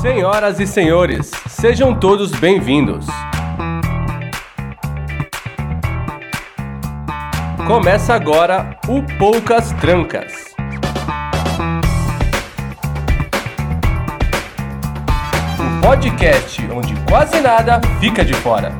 Senhoras e senhores, sejam todos bem-vindos. Começa agora o Poucas Trancas. O podcast onde quase nada fica de fora.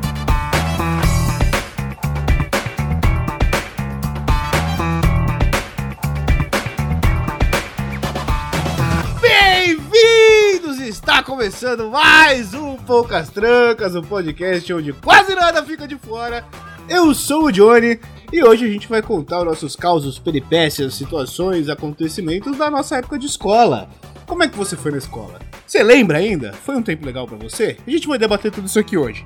Começando mais um Poucas Trancas, um podcast onde quase nada fica de fora. Eu sou o Johnny e hoje a gente vai contar os nossos causos, peripécias, situações, acontecimentos da nossa época de escola. Como é que você foi na escola? Você lembra ainda? Foi um tempo legal pra você? A gente vai debater tudo isso aqui hoje.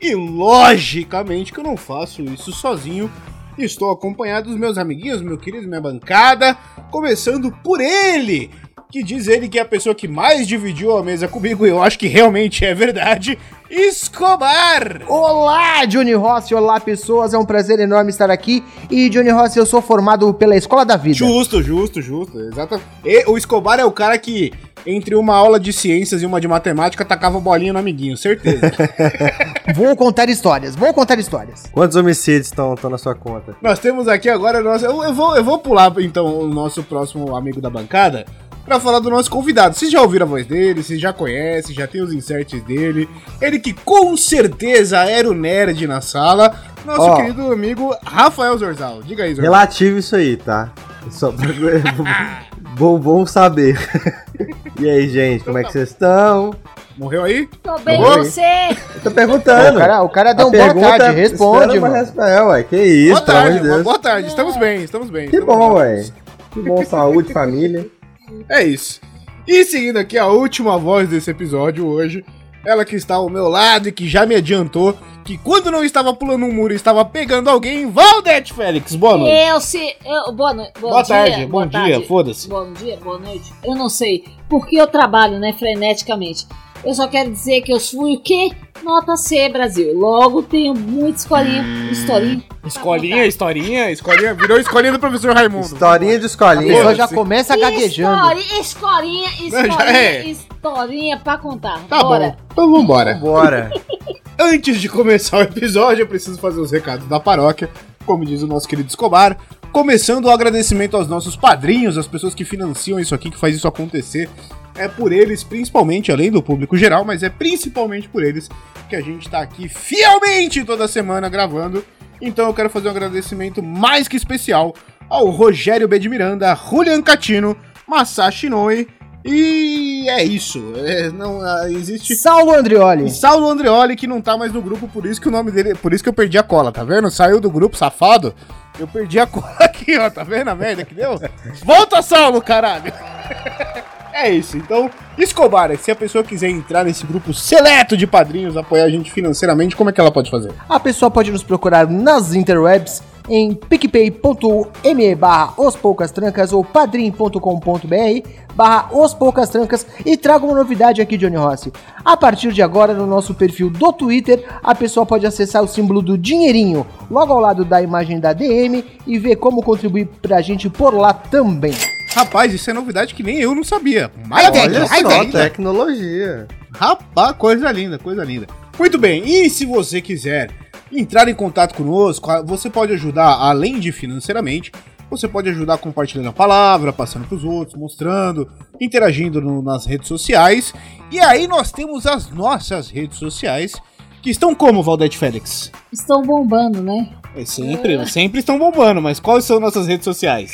E logicamente que eu não faço isso sozinho. Estou acompanhado dos meus amiguinhos, meu querido, minha bancada, começando por ele, que diz ele que é a pessoa que mais dividiu a mesa comigo, e eu acho que realmente é verdade, Escobar! Olá, Johnny Rossi, olá pessoas, é um prazer enorme estar aqui. E Johnny Rossi, eu sou formado pela Escola da Vida. Justo, justo, justo, exatamente. E o Escobar é o cara que, entre uma aula de ciências e uma de matemática, tacava bolinha no amiguinho, certeza. Vou contar histórias, vou contar histórias. Quantos homicídios estão na sua conta? Nós temos aqui agora, nossa, eu, eu vou, eu vou pular então o nosso próximo amigo da bancada para falar do nosso convidado. Vocês já ouviram a voz dele, vocês já conhecem, já tem os inserts dele. Ele que com certeza era o nerd na sala, nosso Ó. querido amigo Rafael Zorzal. Diga aí, Zorzal. Relativo isso aí, tá? Só pra... bom, bom saber. e aí, gente, como é que vocês estão? Morreu aí? Tô bem, Oi. você? Eu tô perguntando. O cara, o cara A deu um boa pergunta- tarde, responde, mano. resposta. É, ué, que isso, boa tarde, de boa tarde. Estamos bem, estamos bem. Que estamos bom, bem. ué. Que bom, saúde, família. É isso. E seguindo aqui a última voz desse episódio hoje, ela que está ao meu lado e que já me adiantou que quando não estava pulando um muro e estava pegando alguém, Valdete Félix, boa noite. Eu se. Eu, boa noite. Boa dia, tarde, boa bom dia, foda-se. Bom dia, boa noite. Eu não sei. Porque eu trabalho, né, freneticamente. Eu só quero dizer que eu fui o quê? Nota C, Brasil. Logo tenho muita escolinha. Historinha. pra Escolinha, contar. historinha, escolinha, virou escolinha do professor Raimundo. Historinha de A escolinha. pessoa já começa gaguejando. Histori- Escolinha, historinha, é. historinha pra contar. Tá Bora. bom, então vambora. Bora. Antes de começar o episódio, eu preciso fazer os recados da paróquia, como diz o nosso querido Escobar. Começando o agradecimento aos nossos padrinhos, as pessoas que financiam isso aqui, que faz isso acontecer. É por eles, principalmente, além do público geral, mas é principalmente por eles que a gente tá aqui fielmente toda semana gravando. Então eu quero fazer um agradecimento mais que especial ao Rogério B. de Miranda, Julian Catino, Masashi Noi. E é isso. É, não ah, existe Saulo Andrioli. e Saulo Andreoli, que não tá mais no grupo, por isso que o nome dele. Por isso que eu perdi a cola, tá vendo? Saiu do grupo, safado. Eu perdi a cola aqui, ó. Tá vendo a merda que deu? Volta, Saulo, caralho! É isso, então, Escobar, se a pessoa quiser entrar nesse grupo seleto de padrinhos, apoiar a gente financeiramente, como é que ela pode fazer? A pessoa pode nos procurar nas interwebs em picpay.me barra os poucas trancas ou padrim.com.br barra os poucas trancas e traga uma novidade aqui, Johnny Rossi. A partir de agora, no nosso perfil do Twitter, a pessoa pode acessar o símbolo do dinheirinho logo ao lado da imagem da DM e ver como contribuir pra gente por lá também. Rapaz, isso é novidade que nem eu não sabia. Ainda, Olha só, ainda. tecnologia. Rapaz, coisa linda, coisa linda. Muito bem, e se você quiser entrar em contato conosco, você pode ajudar, além de financeiramente, você pode ajudar compartilhando a palavra, passando pros outros, mostrando, interagindo no- nas redes sociais. E aí nós temos as nossas redes sociais, que estão como, Valdete Félix? Estão bombando, né? É sempre, sempre estão bombando, mas quais são nossas redes sociais?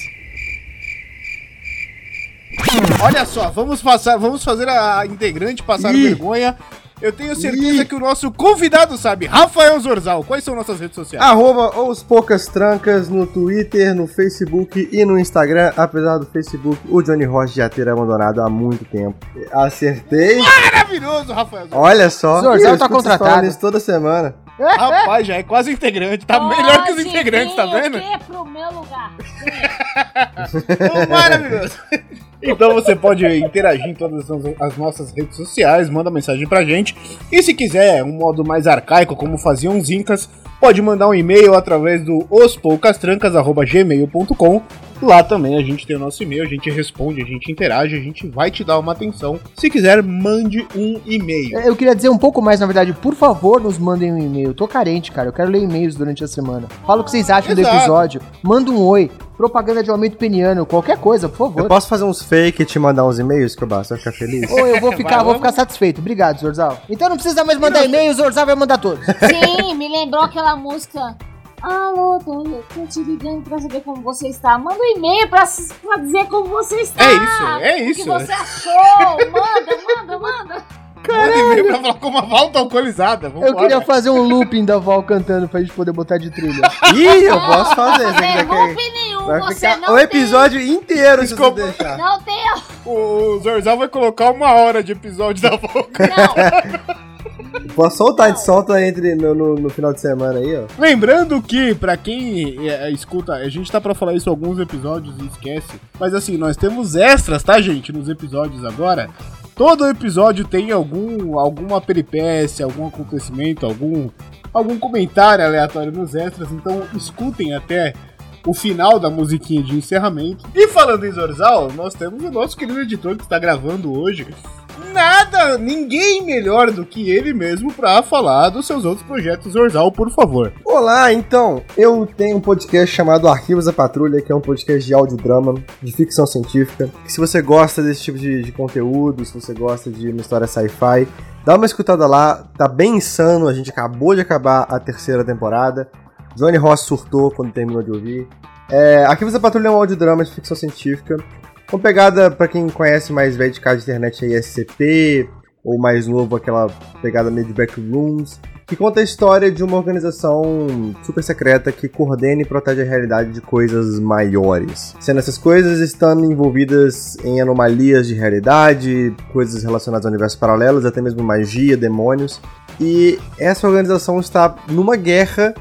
Olha só, vamos passar, vamos fazer a integrante passar Ih. vergonha. Eu tenho certeza Ih. que o nosso convidado sabe. Rafael Zorzal, quais são nossas redes sociais? Arroba os poucas trancas no Twitter, no Facebook e no Instagram. Apesar do Facebook, o Johnny Ross já ter abandonado há muito tempo. Acertei. Maravilhoso, Rafael Zorzal. Olha só. Zorzal tá contratado. toda semana. Rapaz, já é quase integrante. Tá melhor que os integrantes, tá vendo? O quê pro meu lugar? Então, maravilhoso. Então você pode interagir em todas as- as nossas redes sociais, manda mensagem pra gente. E se quiser um modo mais arcaico, como faziam os incas, pode mandar um e-mail através do ospoucastrancas.gmail.com Lá também a gente tem o nosso e-mail, a gente responde, a gente interage, a gente vai te dar uma atenção. Se quiser, mande um e-mail. Eu queria dizer um pouco mais, na verdade. Por favor, nos mandem um e-mail. Eu tô carente, cara. Eu quero ler e-mails durante a semana. Fala o que vocês acham do Exato. episódio. Manda um oi. Propaganda de aumento peniano. Qualquer coisa, por Eu favor. posso fazer uns fake e te mandar uns e-mails que eu basta ficar feliz? Ou eu vou ficar, Vai, vou ficar satisfeito. Obrigado, Zorzal. Então não precisa mais mandar e-mail, o Zorzal vai mandar todos. Sim, me lembrou aquela música. Alô, tô, tô te ligando pra saber como você está. Manda um e-mail pra, pra dizer como você está. É isso, é O isso. que você achou? Manda, manda, manda. Manda e-mail pra falar com uma volta alcoolizada. Eu queria fazer um looping da Val cantando pra gente poder botar de trilha. Ih, eu posso fazer. Não se tem quiser que- loop nenhum. Vai Você ficar não o episódio inteiro se você Desculpa. deixar. tem. Não tem. O Zorzal vai colocar uma hora de episódio da Volca. Não. Posso soltar, a gente solta entre no, no, no final de semana aí, ó. Lembrando que, pra quem é, é, escuta, a gente tá pra falar isso em alguns episódios e esquece. Mas assim, nós temos extras, tá, gente, nos episódios agora. Todo episódio tem algum, alguma peripécia, algum acontecimento, algum, algum comentário aleatório nos extras. Então escutem até o final da musiquinha de encerramento. E falando em Zorzal, nós temos o nosso querido editor que está gravando hoje. Nada, ninguém melhor do que ele mesmo pra falar dos seus outros projetos Zorzal, por favor. Olá, então, eu tenho um podcast chamado Arquivos da Patrulha, que é um podcast de audiodrama, de ficção científica. Se você gosta desse tipo de, de conteúdo, se você gosta de uma história sci-fi, dá uma escutada lá, tá bem insano, a gente acabou de acabar a terceira temporada. Johnny Ross surtou quando terminou de ouvir. É, Arquivos da Patrulha é um audiodrama de ficção científica, com pegada, pra quem conhece mais velho de casa de internet aí, SCP, ou mais novo, aquela pegada meio de Backrooms, que conta a história de uma organização super secreta que coordena e protege a realidade de coisas maiores. Sendo essas coisas estando envolvidas em anomalias de realidade, coisas relacionadas ao universo paralelos, até mesmo magia, demônios. E essa organização está numa guerra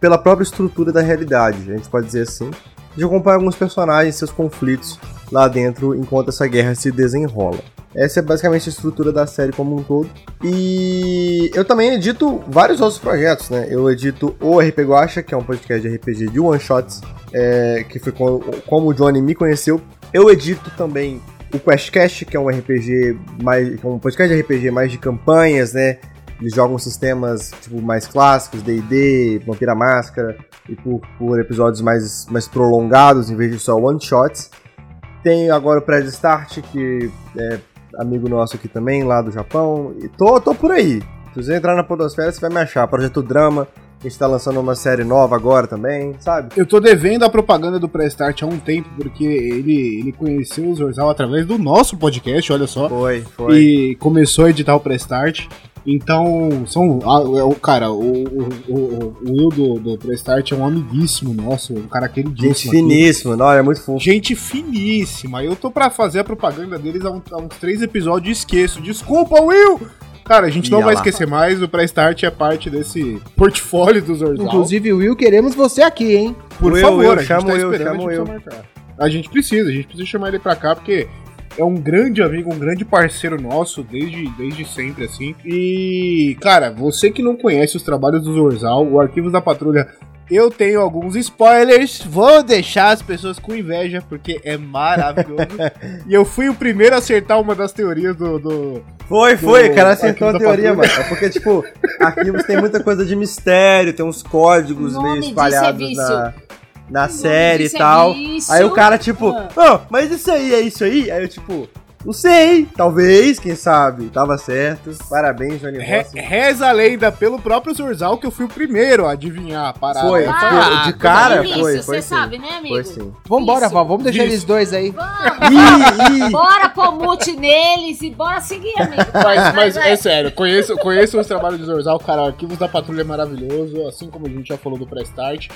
pela própria estrutura da realidade, a gente pode dizer assim. A gente acompanha alguns personagens seus conflitos lá dentro enquanto essa guerra se desenrola. Essa é basicamente a estrutura da série como um todo. E eu também edito vários outros projetos, né? Eu edito o RP Guacha, que é um podcast de RPG de one shots, é, que foi como, o Johnny me conheceu. Eu edito também o QuestCast, que é um RPG mais, é um podcast de RPG mais de campanhas, né? Eles jogam sistemas tipo mais clássicos, D&D, Vampira Máscara, e por, por episódios mais, mais prolongados em vez de só one shots. Tem agora o Press Start, que é amigo nosso aqui também, lá do Japão. E tô, tô por aí. Se você entrar na Podosfera, você vai me achar. Projeto Drama, a gente tá lançando uma série nova agora também, sabe? Eu tô devendo a propaganda do Prestart há um tempo, porque ele, ele conheceu o Zorzal através do nosso podcast, olha só. Foi, foi. E começou a editar o Prestart. Então, são. ah, é o Cara, o, o, o, o Will do, do Prestart é um amiguíssimo nosso, um cara Gente queridíssimo. aqui. finíssima, não, é muito fofo. Gente finíssima. Eu tô pra fazer a propaganda deles há, um- há uns três episódios e esqueço. Desculpa, Will! Cara, a gente não Ia vai lá. esquecer mais. O Prestart é parte desse portfólio do Zorzal. Inclusive, Will, queremos você aqui, hein? Por Will, favor, Will, a gente chama tá o Will, esperando, chama a o gente Will. precisa marcar. A gente precisa, a gente precisa chamar ele pra cá, porque é um grande amigo, um grande parceiro nosso, desde, desde sempre, assim. E, cara, você que não conhece os trabalhos do Zorzal, o Arquivos da Patrulha, eu tenho alguns spoilers, vou deixar as pessoas com inveja, porque é maravilhoso. e eu fui o primeiro a acertar uma das teorias do... do... Foi, foi, do o cara acertou a teoria, mano. É porque, tipo, arquivos tem muita coisa de mistério, tem uns códigos meio espalhados é vício. na, na série e é tal. vício. Aí o cara, tipo, Ah. ah, mas isso aí é isso aí? Aí eu, tipo, não sei, talvez, quem sabe. Tava certo. Parabéns, Johnny Re- Rossi. reza a lenda pelo próprio Zorzal que eu fui o primeiro a adivinhar a parada. Foi, foi, falei, de "Ah, cara foi, Você foi sim. sabe, né, amigo? Foi sim. Vambora. Val, vamos deixar Isso. eles dois aí. Vamos, bora pôr mute neles e bora seguir, amigo. Mas, mas é sério, conheço, conheço os trabalhos do Zorzal, cara, o Arquivos da Patrulha é maravilhoso, assim como a gente já falou do Prestart.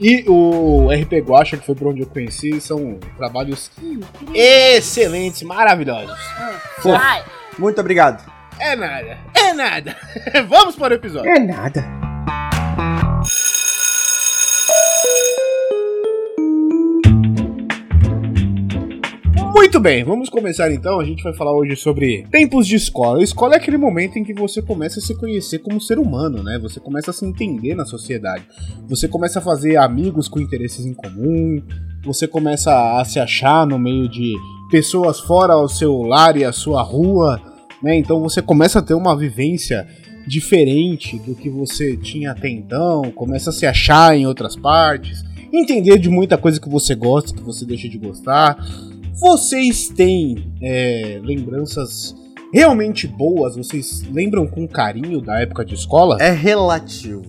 E o RP Guacha, que foi por onde eu conheci, são trabalhos excelentes, maravilhosos. Vai. Muito obrigado. É nada, é nada. Vamos para o episódio. É nada. Muito bem, vamos começar então. A gente vai falar hoje sobre tempos de escola. A escola é aquele momento em que você começa a se conhecer como ser humano, né? Você começa a se entender na sociedade. Você começa a fazer amigos com interesses em comum. você começa a se achar no meio de pessoas fora ao seu lar e a sua rua, né? Então você começa a ter uma vivência diferente do que você tinha até então, começa a se achar em outras partes, entender de muita coisa que você gosta, que você deixa de gostar. Vocês têm é, lembranças realmente boas? Vocês lembram com carinho da época de escola? É relativo.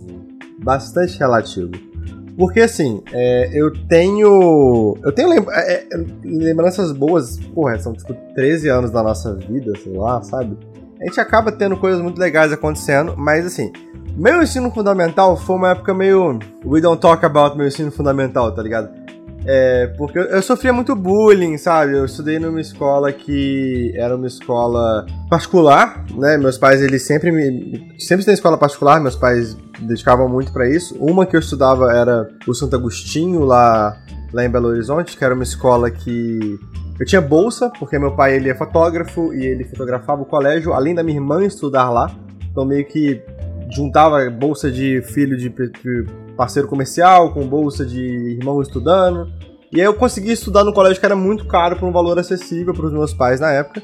Bastante relativo. Porque assim, é, eu tenho. Eu tenho é, é, lembranças boas, porra, são tipo 13 anos da nossa vida, sei lá, sabe? A gente acaba tendo coisas muito legais acontecendo, mas assim, meu ensino fundamental foi uma época meio. We don't talk about meu ensino fundamental, tá ligado? É, porque eu, sofria muito bullying, sabe? Eu estudei numa escola que era uma escola particular, né? Meus pais, eles sempre me. Sempre tem escola particular, meus pais dedicavam muito para isso. Uma que eu estudava era o Santo Agostinho, lá, lá em Belo Horizonte, que era uma escola que. Eu tinha bolsa, porque meu pai ele é fotógrafo e ele fotografava o colégio, além da minha irmã estudar lá. Então meio que juntava bolsa de filho de parceiro comercial com bolsa de irmão estudando. E aí eu consegui estudar no colégio que era muito caro por um valor acessível para os meus pais na época.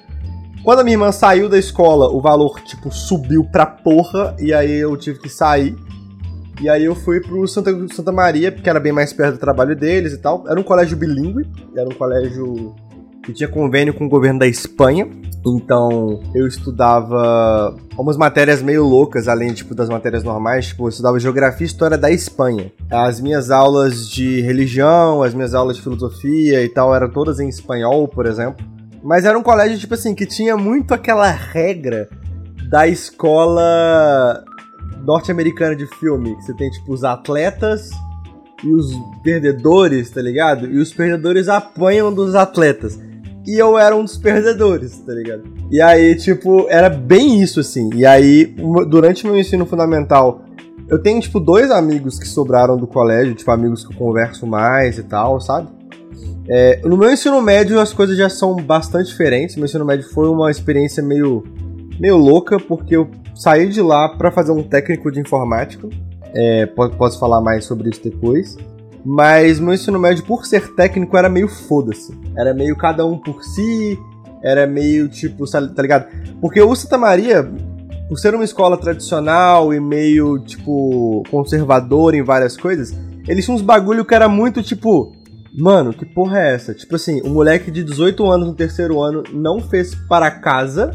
Quando a minha irmã saiu da escola, o valor, tipo, subiu pra porra, e aí eu tive que sair. E aí eu fui pro Santa, Santa Maria, porque era bem mais perto do trabalho deles e tal. Era um colégio bilíngue, era um colégio que tinha convênio com o governo da Espanha. Então eu estudava umas matérias meio loucas, além tipo, das matérias normais. Tipo, eu estudava Geografia e História da Espanha. As minhas aulas de religião, as minhas aulas de filosofia e tal eram todas em espanhol, por exemplo. Mas era um colégio, tipo assim, que tinha muito aquela regra da escola norte-americana de filme. Que você tem, tipo, os atletas e os perdedores, tá ligado? E os perdedores apanham dos atletas. E eu era um dos perdedores, tá ligado? E aí, tipo, era bem isso, assim. E aí, durante meu ensino fundamental, eu tenho, tipo, dois amigos que sobraram do colégio, tipo, amigos que eu converso mais e tal, sabe? É, no meu ensino médio as coisas já são bastante diferentes. Meu ensino médio foi uma experiência meio, meio louca, porque eu saí de lá para fazer um técnico de informática. É, posso falar mais sobre isso depois. Mas meu ensino médio, por ser técnico, era meio foda-se. Era meio cada um por si, era meio tipo, tá ligado? Porque o Santa Maria, por ser uma escola tradicional e meio, tipo, conservador em várias coisas, eles tinham uns bagulho que era muito tipo Mano, que porra é essa? Tipo assim, um moleque de 18 anos no terceiro ano não fez para casa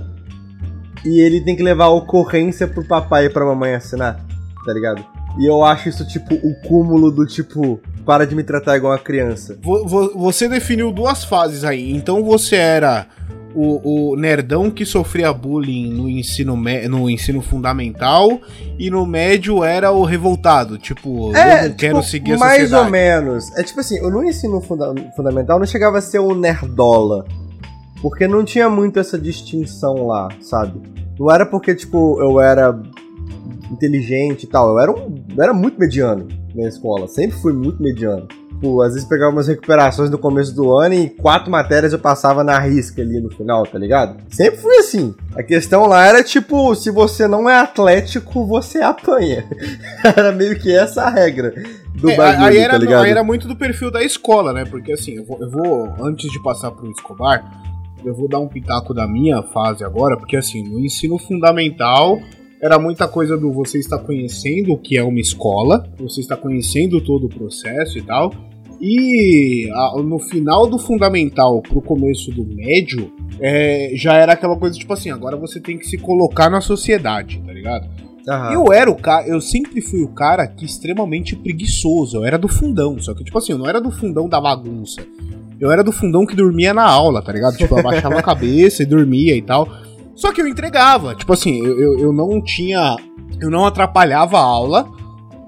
e ele tem que levar a ocorrência pro papai e pra mamãe assinar, tá ligado? E eu acho isso, tipo, o cúmulo do tipo, para de me tratar igual uma criança. Você definiu duas fases aí. Então você era o, o, nerdão que sofria bullying no ensino, no ensino fundamental e no médio era o revoltado, tipo, é, eu não quero tipo, seguir a mais sociedade. Mais ou menos. É tipo assim, no ensino funda fundamental não chegava a ser o nerdola, porque não tinha muito essa distinção lá, sabe? Não era porque, tipo, eu era inteligente e tal, eu era, um, eu era muito mediano na escola, sempre fui muito mediano. Tipo, às vezes pegava umas recuperações no começo do ano e quatro matérias eu passava na risca ali no final, tá ligado? Sempre fui assim. A questão lá era tipo, se você não é atlético, você apanha. era meio que essa a regra do é, bagulho, aí era, tá ligado? Aí era muito do perfil da escola, né? Porque assim, eu vou, eu vou antes de passar pro Escobar, eu vou dar um pitaco da minha fase agora, porque assim, no ensino fundamental era muita coisa do você está conhecendo o que é uma escola, você está conhecendo todo o processo e tal. E a, no final do fundamental pro começo do médio, é, já era aquela coisa tipo assim, agora você tem que se colocar na sociedade, tá ligado? Uhum. Eu era o cara, eu sempre fui o cara que extremamente preguiçoso. Eu era do fundão, só que tipo assim, eu não era do fundão da bagunça. Eu era do fundão que dormia na aula, tá ligado? Tipo, eu abaixava a cabeça e dormia e tal. Só que eu entregava. Tipo assim, eu, eu, eu não tinha. Eu não atrapalhava a aula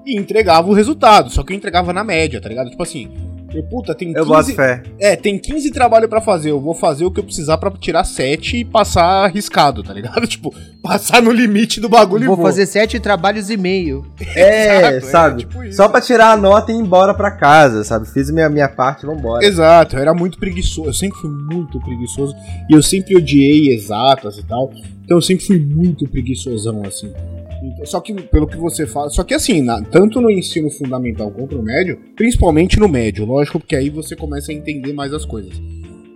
e entregava o resultado. Só que eu entregava na média, tá ligado? Tipo assim, eu, puta, tem 15. Eu boto fé. É, tem 15 trabalho para fazer. Eu vou fazer o que eu precisar para tirar 7 e passar arriscado, tá ligado? Tipo, passar no limite do bagulho vou vou. fazer 7 trabalhos e meio. É, Exato, sabe? É, tipo Só pra tirar a nota e ir embora pra casa, sabe? Fiz minha, minha parte e vambora. Exato, eu era muito preguiçoso. Eu sempre fui muito preguiçoso. E eu sempre odiei exatas e tal. Então eu sempre fui muito preguiçosão, assim. Só que, pelo que você fala. Só que assim, na- tanto no ensino fundamental quanto no médio, principalmente no médio, lógico, porque aí você começa a entender mais as coisas.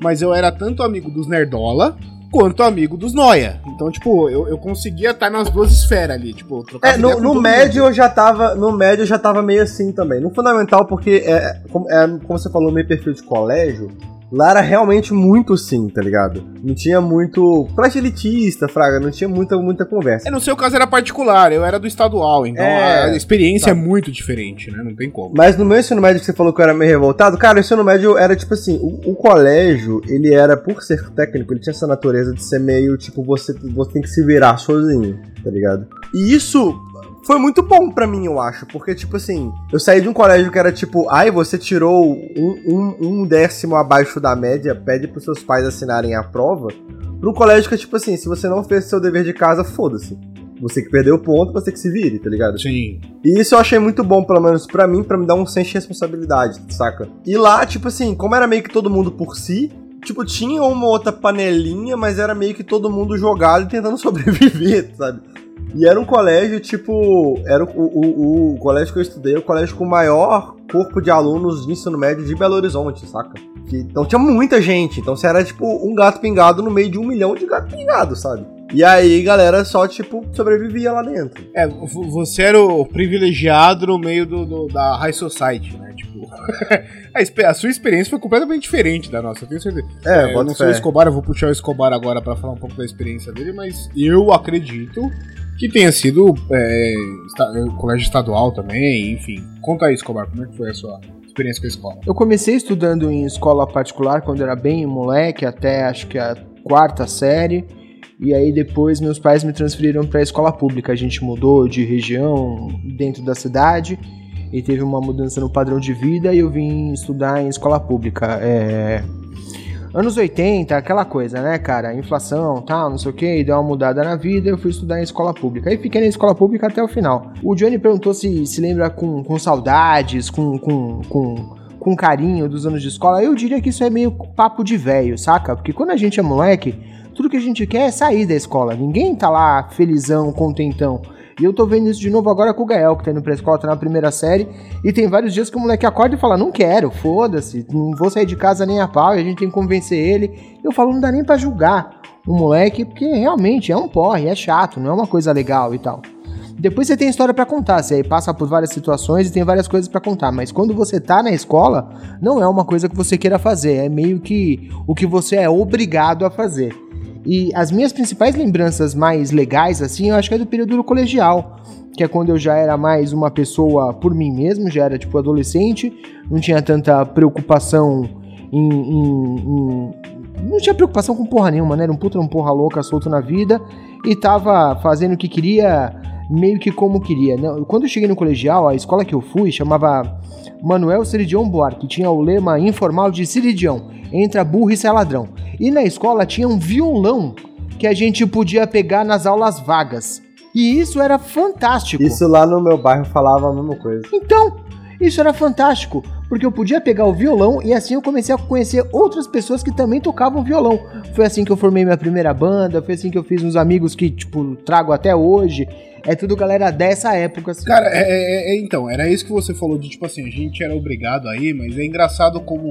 Mas eu era tanto amigo dos Nerdola quanto amigo dos Noia. Então, tipo, eu, eu conseguia estar nas duas esferas ali. Tipo, eu trocava É, no, no médio mundo. eu já tava. No médio eu já tava meio assim também. No fundamental, porque é, como, é, como você falou, meio perfil de colégio, lá era realmente muito assim, tá ligado? Não tinha muito. Colégio elitista, Fraga, não tinha muita, muita conversa. É, no seu caso era particular, eu era do estadual, então É, a experiência tá. é muito diferente, né? Não tem como. Mas no meu ensino médio que você falou que eu era meio revoltado, cara, o ensino médio era tipo assim, o, o colégio, ele era, por ser técnico, ele tinha essa natureza de ser meio, tipo, você, você tem que se virar sozinho, tá ligado? E isso foi muito bom pra mim, eu acho, porque, tipo assim, eu saí de um colégio que era tipo, ai, você tirou um, um, um décimo abaixo da média, pede pros seus pais assinarem a prova, pra um colégio que é tipo assim, se você não fez seu dever de casa, foda-se. Você que perdeu o ponto, você que se vire, tá ligado? Sim. E isso eu achei muito bom, pelo menos pra mim, pra me dar um senso de responsabilidade, saca? E lá, tipo assim, como era meio que todo mundo por si, tipo, tinha uma outra panelinha, mas era meio que todo mundo jogado e tentando sobreviver, sabe? E era um colégio, tipo. Era o, o, o colégio que eu estudei, o colégio com o maior corpo de alunos de ensino médio de Belo Horizonte, saca? Que- então tinha muita gente. Então você era, tipo, um gato pingado no meio de um milhão de gato pingado, sabe? E aí, galera só, tipo, sobrevivia lá dentro. É, vo- você era o privilegiado no meio do, do- da High Society, né? Tipo, a, a sua experiência foi completamente diferente da nossa, eu tenho certeza. É, É, eu não sou o. Escobar, eu vou puxar o Escobar agora pra falar um pouco da experiência dele, mas eu acredito que tenha sido é, é, colégio estadual também, enfim. Conta aí, Escobar, como é que foi a sua experiência com a escola? Eu comecei estudando em escola particular quando era bem moleque, até acho que a quarta série. E aí depois meus pais me transferiram para a escola pública. A gente mudou de região dentro da cidade e teve uma mudança no padrão de vida e eu vim estudar em escola pública. É... Anos 80, aquela coisa, né, cara? Inflação, tal, não sei o que, deu uma mudada na vida, eu fui estudar em escola pública. Aí fiquei na escola pública até o final. O Johnny perguntou se se lembra com, com saudades, com, com, com, com carinho dos anos de escola. Eu diria que isso é meio papo de velho, saca? Porque quando a gente é moleque, tudo que a gente quer é sair da escola. Ninguém tá lá felizão, contentão. E eu tô vendo isso de novo agora com o Gael, que tá indo pra escola, tá na primeira série. E tem vários dias que o moleque acorda e fala: Não quero, foda-se, não vou sair de casa nem a pau. E a gente tem que convencer ele. Eu falo: Não dá nem pra julgar o moleque, porque realmente é um porre, é chato, não é uma coisa legal e tal. Depois você tem história pra contar, você aí passa por várias situações e tem várias coisas pra contar, mas quando você tá na escola, não é uma coisa que você queira fazer, é meio que o que você é obrigado a fazer. E as minhas principais lembranças mais legais, assim, eu acho que é do período do colegial, que é quando eu já era mais uma pessoa por mim mesmo, já era tipo adolescente, não tinha tanta preocupação em. em- em- não tinha preocupação com porra nenhuma, né? Era um puta um porra louca solto na vida e tava fazendo o que queria, meio que como queria. Não, Quando eu cheguei no colegial, a escola que eu fui chamava Manuel Ciridion Buarque, tinha o lema informal de Ciridion, entra burro e sai ladrão. E na escola tinha um violão que a gente podia pegar nas aulas vagas. E isso era fantástico. Isso lá no meu bairro falava a mesma coisa. Então, isso era fantástico, porque eu podia pegar o violão e assim eu comecei a conhecer outras pessoas que também tocavam violão. Foi assim que eu formei minha primeira banda, foi assim que eu fiz uns amigos que, tipo, trago até hoje. É tudo galera dessa época, assim. Cara, é, é- é- então, era isso que você falou de tipo assim, a gente era obrigado aí, mas é engraçado como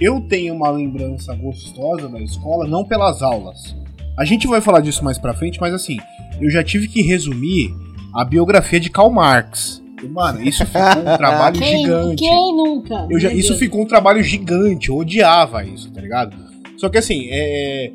eu tenho uma lembrança gostosa da escola, não pelas aulas. A gente vai falar disso mais pra frente, mas assim, eu já tive que resumir a biografia de Karl Marx. Mano, isso ficou um trabalho Quem, gigante. quem nunca? Eu já, isso Deus. ficou um trabalho gigante, eu odiava isso, tá ligado? Só que assim, é,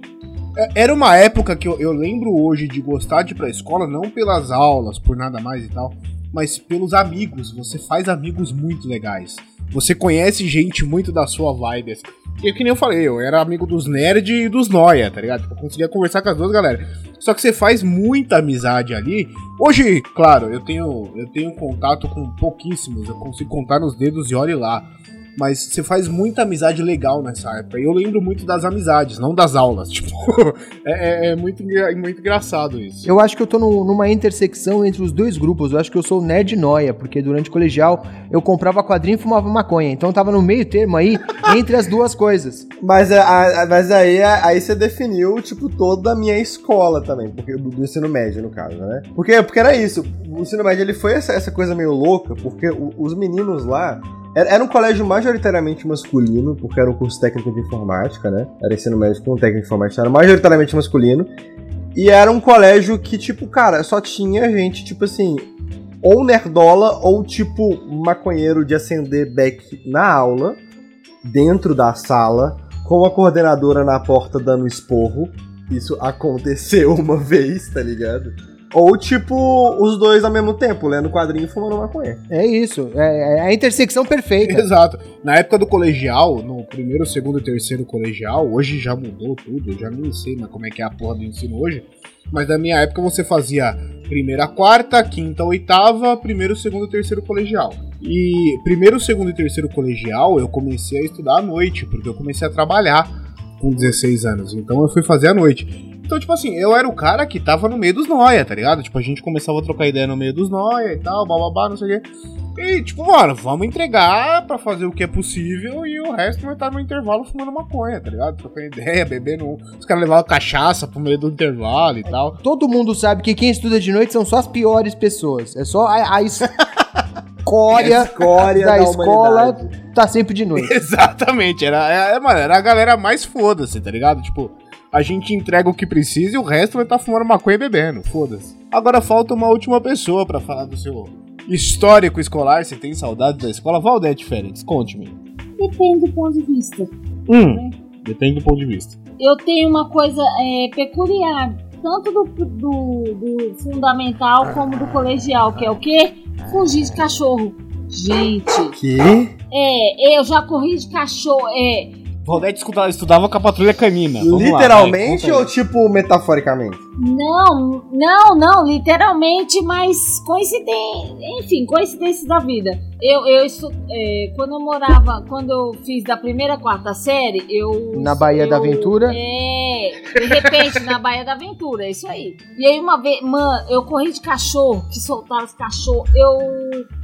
é- era uma época que eu, eu lembro hoje de gostar de ir pra escola, não pelas aulas, por nada mais e tal, mas pelos amigos. Você faz amigos muito legais. Você conhece gente muito da sua vibe. Assim. E que nem eu falei, eu era amigo dos nerd e dos noia, tá ligado? Tipo, eu conseguia conversar com as duas galera. Só que você faz muita amizade ali. Hoje, claro, eu tenho, eu tenho contato com pouquíssimos, eu consigo contar nos dedos e olhe lá. Mas você faz muita amizade legal nessa época. E eu lembro muito das amizades, não das aulas. Tipo, é, é- é muito, engra- muito engraçado isso. Eu acho que eu tô no- numa intersecção entre os dois grupos. Eu acho que eu sou nerd noia, porque durante o colegial eu comprava quadrinho e fumava maconha. Então eu tava no meio termo aí entre as duas coisas. Mas, a- a- mas aí, aí você definiu, tipo, toda a minha escola também, porque do, do ensino médio, no caso, né? Porque, porque era isso, o ensino médio ele foi essa, essa coisa meio louca, porque o- os meninos lá. Era, um colégio majoritariamente masculino, porque era um curso técnico de informática, né? Era ensino médio com técnico de informática, era majoritariamente masculino. E era um colégio que, tipo, cara, só tinha gente, tipo assim, ou nerdola, ou tipo, maconheiro de acender beck na aula, dentro da sala, com a coordenadora na porta dando esporro. Isso aconteceu uma vez, tá ligado? Ou tipo, os dois ao mesmo tempo, lendo quadrinho e fumando maconha. É isso. É, é a intersecção perfeita. Exato. Na época do colegial, no primeiro, segundo e terceiro colegial, hoje já mudou tudo, eu já nem sei mais como é que é a porra do ensino hoje. Mas na minha época você fazia primeira, quarta, quinta, oitava, primeiro, segundo e terceiro colegial. E primeiro, segundo e terceiro colegial eu comecei a estudar à noite, porque eu comecei a trabalhar com 16 anos. Então eu fui fazer à noite. Então, tipo assim, eu era o cara que tava no meio dos noia, tá ligado? Tipo, a gente começava a trocar ideia no meio dos noia e tal, bababá, não sei o quê. E, tipo, mano, vamos entregar pra fazer o que é possível e o resto vai estar no intervalo fumando maconha, tá ligado? Trocando ideia, bebendo. Os caras levavam cachaça pro meio do intervalo e tal. Todo mundo sabe que quem estuda de noite são só as piores pessoas. É só a, a escória Escória da, da escola humanidade. tá sempre de noite. Exatamente, era, é, mano, era a galera mais foda-se, tá ligado? Tipo, a gente entrega o que precisa e o resto vai estar fumando maconha e bebendo, foda-se. Agora falta uma última pessoa pra falar do seu histórico escolar. Você tem saudade da escola? Valdete Félix, conte-me. Depende do ponto de vista. Hum, depende do ponto de vista. Eu tenho uma coisa é, peculiar, tanto do, do, do fundamental como do colegial, que é o quê? Fugir de cachorro. Gente, Que? é, eu já corri de cachorro, é, Valdete estudava, estudava com a patrulha canina. Vamos lá, Literalmente aí. ou tipo metaforicamente? Não, não, não, literalmente, mas coincidência, enfim, coincidências da vida. Eu, eu estu, é, quando eu morava, quando eu fiz da primeira à quarta série, eu. Na Bahia eu- da Aventura? É, de repente, na Bahia da Aventura, é isso aí. E aí uma vez, mano, eu corri de cachorro, que soltava os cachorros, eu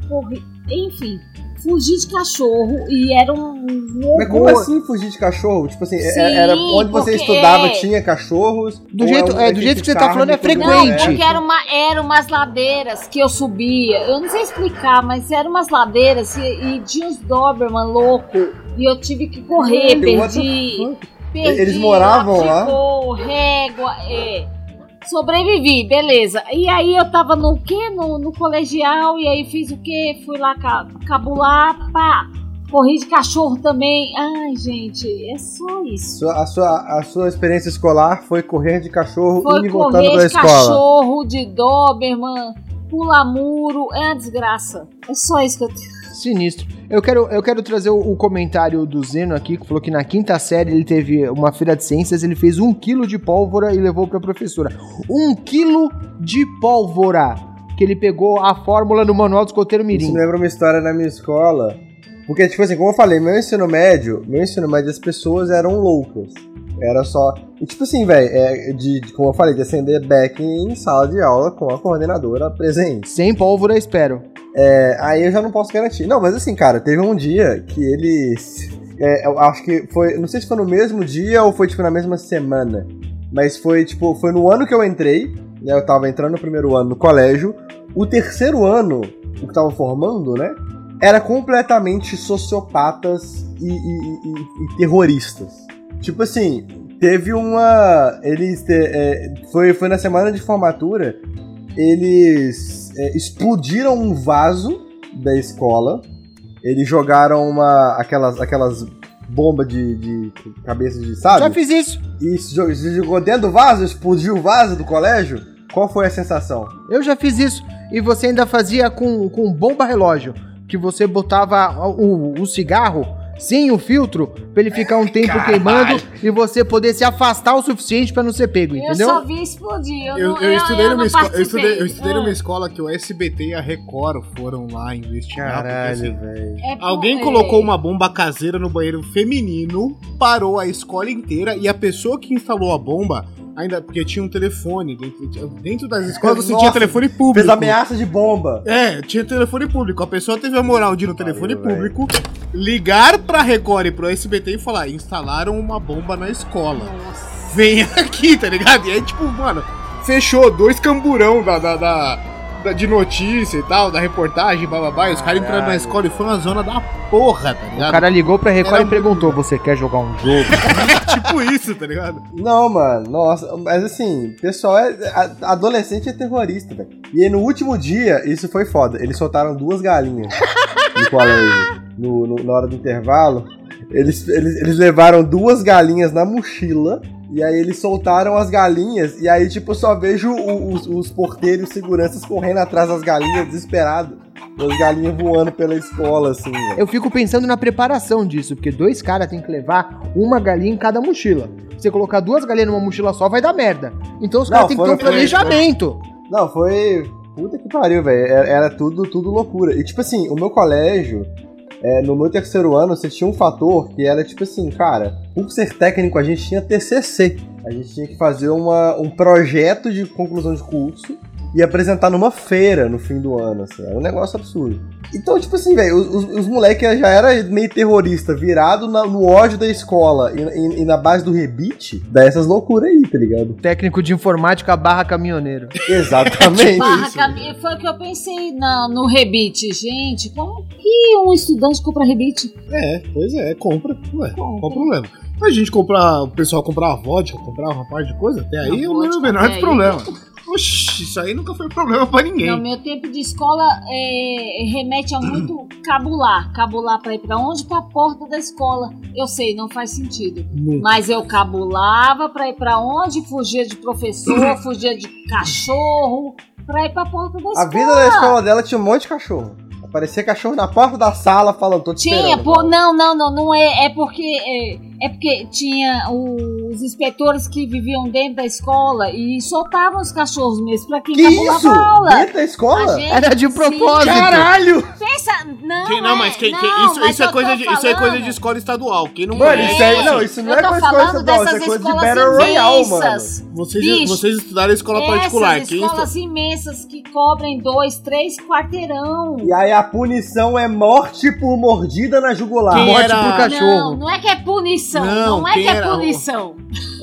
corri, enfim. Fugi de cachorro e era um. um Mas como assim fugir de cachorro? Tipo assim, é- Sim, era onde você estudava é- tinha cachorros? Do jeito- um é, do jeito que você tá falando, é mundo Não, frequente. porque era uma, eram umas ladeiras que eu subia. Eu não sei explicar, mas eram umas ladeiras e, e tinha uns Doberman louco. E eu tive que correr, perdi. perdi Eles moravam lá? régua, é. Sobrevivi, beleza. E aí eu tava no quê? No, no colegial, e aí fiz o quê? Fui lá ca- cabular, pá. Corri de cachorro também. Ai, gente, é só isso. A, sua, a sua experiência escolar foi correr de cachorro Foi indo e voltando correr pra de escola. cachorro, de Doberman, pula muro, é uma desgraça. É só isso que eu tenho. Sinistro. Eu quero, eu quero trazer o, o comentário do Zeno aqui, que falou que na quinta série ele teve uma feira de ciências, ele fez um quilo de pólvora e levou pra professora. Um quilo de pólvora! Que ele pegou a fórmula no manual do escoteiro Isso mirim. me lembra uma história na minha escola. Porque, tipo assim, como eu falei, meu ensino médio, meu ensino médio, as pessoas eram loucas. Era só. E tipo assim, velho, é de, de- como eu falei, de acender back em sala de aula com a coordenadora presente. Sem pólvora, espero. É, aí eu já não posso garantir. Não, mas assim, cara, teve um dia que eles. é, eu acho que foi. Não sei se foi no mesmo dia ou foi tipo na mesma semana. Mas foi tipo, foi no ano que eu entrei. Né, eu tava entrando no primeiro ano no colégio. O terceiro ano, o que tava formando, né? Era completamente sociopatas e, e- e- e terroristas. Tipo assim, teve uma. Eles. é, foi, foi na semana de formatura. Eles é, explodiram um vaso da escola. Eles jogaram uma. aquelas, aquelas bombas de, de cabeça de. Sabe? Já fiz isso. E se jogou dentro do vaso, explodiu o vaso do colégio. Qual foi a sensação? Eu já fiz isso. E você ainda fazia com, com bomba relógio. Que você botava o, o cigarro sem o filtro, pra ele ficar um tempo queimando e você poder se afastar o suficiente pra não ser pego, Eu entendeu? só vi explodir. Eu, Eu, não, eu estudei eu numa não escola. Eu estudei, eu estudei Ah, numa escola que o SBT e a Record foram lá investigar. porque, Caralho, assim, velho. é Alguém colocou uma bomba caseira no banheiro feminino, parou a escola inteira e a pessoa que instalou a bomba, ainda porque tinha um telefone dentro, dentro das escolas, você Nossa, tinha telefone público. Fez ameaça de bomba. É, tinha telefone público. A pessoa teve a moral de ir no telefone Valeu, público, ligar pra Record e pro SBT e falar: instalaram uma bomba na escola. Vem aqui, tá ligado? E aí, tipo, mano, fechou dois camburão da, da, da- da- de notícia e tal, da reportagem, bababá. E os caras entraram na escola e foi uma zona da porra, tá O ligado? cara ligou pra Record Era e perguntou: Você quer jogar um jogo? tipo isso, tá ligado? Não, mano, nossa, mas assim, o pessoal é. a- adolescente é terrorista, velho. E aí no último dia, isso foi foda. Eles soltaram duas galinhas no colégio. No, no- na hora do intervalo. Eles, eles, eles levaram duas galinhas na mochila. E aí eles soltaram as galinhas. E aí, tipo, eu só vejo os, os porteiros e seguranças correndo atrás das galinhas, desesperados. E as galinhas voando pela escola, assim, velho. Eu fico pensando na preparação disso, porque dois caras têm que levar uma galinha em cada mochila. Se você colocar duas galinhas numa mochila só, vai dar merda. Então os caras têm que ter um planejamento. Não, foi. Puta que pariu, velho. Era, era tudo, tudo loucura. E tipo assim, o meu colégio, é, no meu terceiro ano, você tinha um fator que era tipo assim, cara, por ser técnico, a gente tinha TCC. A gente tinha que fazer uma, um projeto de conclusão de curso e apresentar numa feira no fim do ano, assim. Era um negócio absurdo. Então, tipo assim, velho, os, os, moleques já era meio terrorista, virado na- no ódio da escola e, e- e na base do rebite, dá essas loucuras aí, tá ligado? Técnico de informática barra caminhoneiro. Exatamente. Barra isso. cami- Foi o que eu pensei na, no rebite. Gente, como que um estudante compra rebite? É, pois é, compra. Ué, Compra. qual o problema? A gente comprar, o pessoal comprava vodka, comprava uma parte de coisa, até aí Não, o menor dos aí. problemas. Oxi, isso aí nunca foi problema pra ninguém. No meu tempo de escola, é, remete a muito cabular. Cabular pra ir pra onde? Pra porta da escola. Eu sei, não faz sentido. Nunca. Mas eu cabulava pra ir pra onde? Fugia de professor, fugia de cachorro, pra ir pra porta da A escola. vida da escola dela tinha um monte de cachorro. Aparecia cachorro na porta da sala falando, tô te Tinha, esperando. pô, não, não, não, não é, é porque é, é porque tinha os inspetores que viviam dentro da escola e soltavam os cachorros mesmo pra quem Que isso? a aula. Dentro da escola? Gente- Era de sim. propósito. Caralho! Pensa, não, Quem- não, mas quem, quem- não, isso, mas isso, é coisa de, isso é coisa falando. de escola estadual. Quem não Mano, conhece, isso assim, não, isso não é coisa de falando escola estadual, isso dessas é coisa de escolas Battle Royale, mano. imensas. Vocês, Bicho, vocês estudaram escola particular. Essas Quem escolas imensas que cobrem dois, três quarteirão. E aí a punição é morte por mordida na jugular. Quem Morte era- pro cachorro. Não, não é que é punição. Não, Não, é quem que é era punição.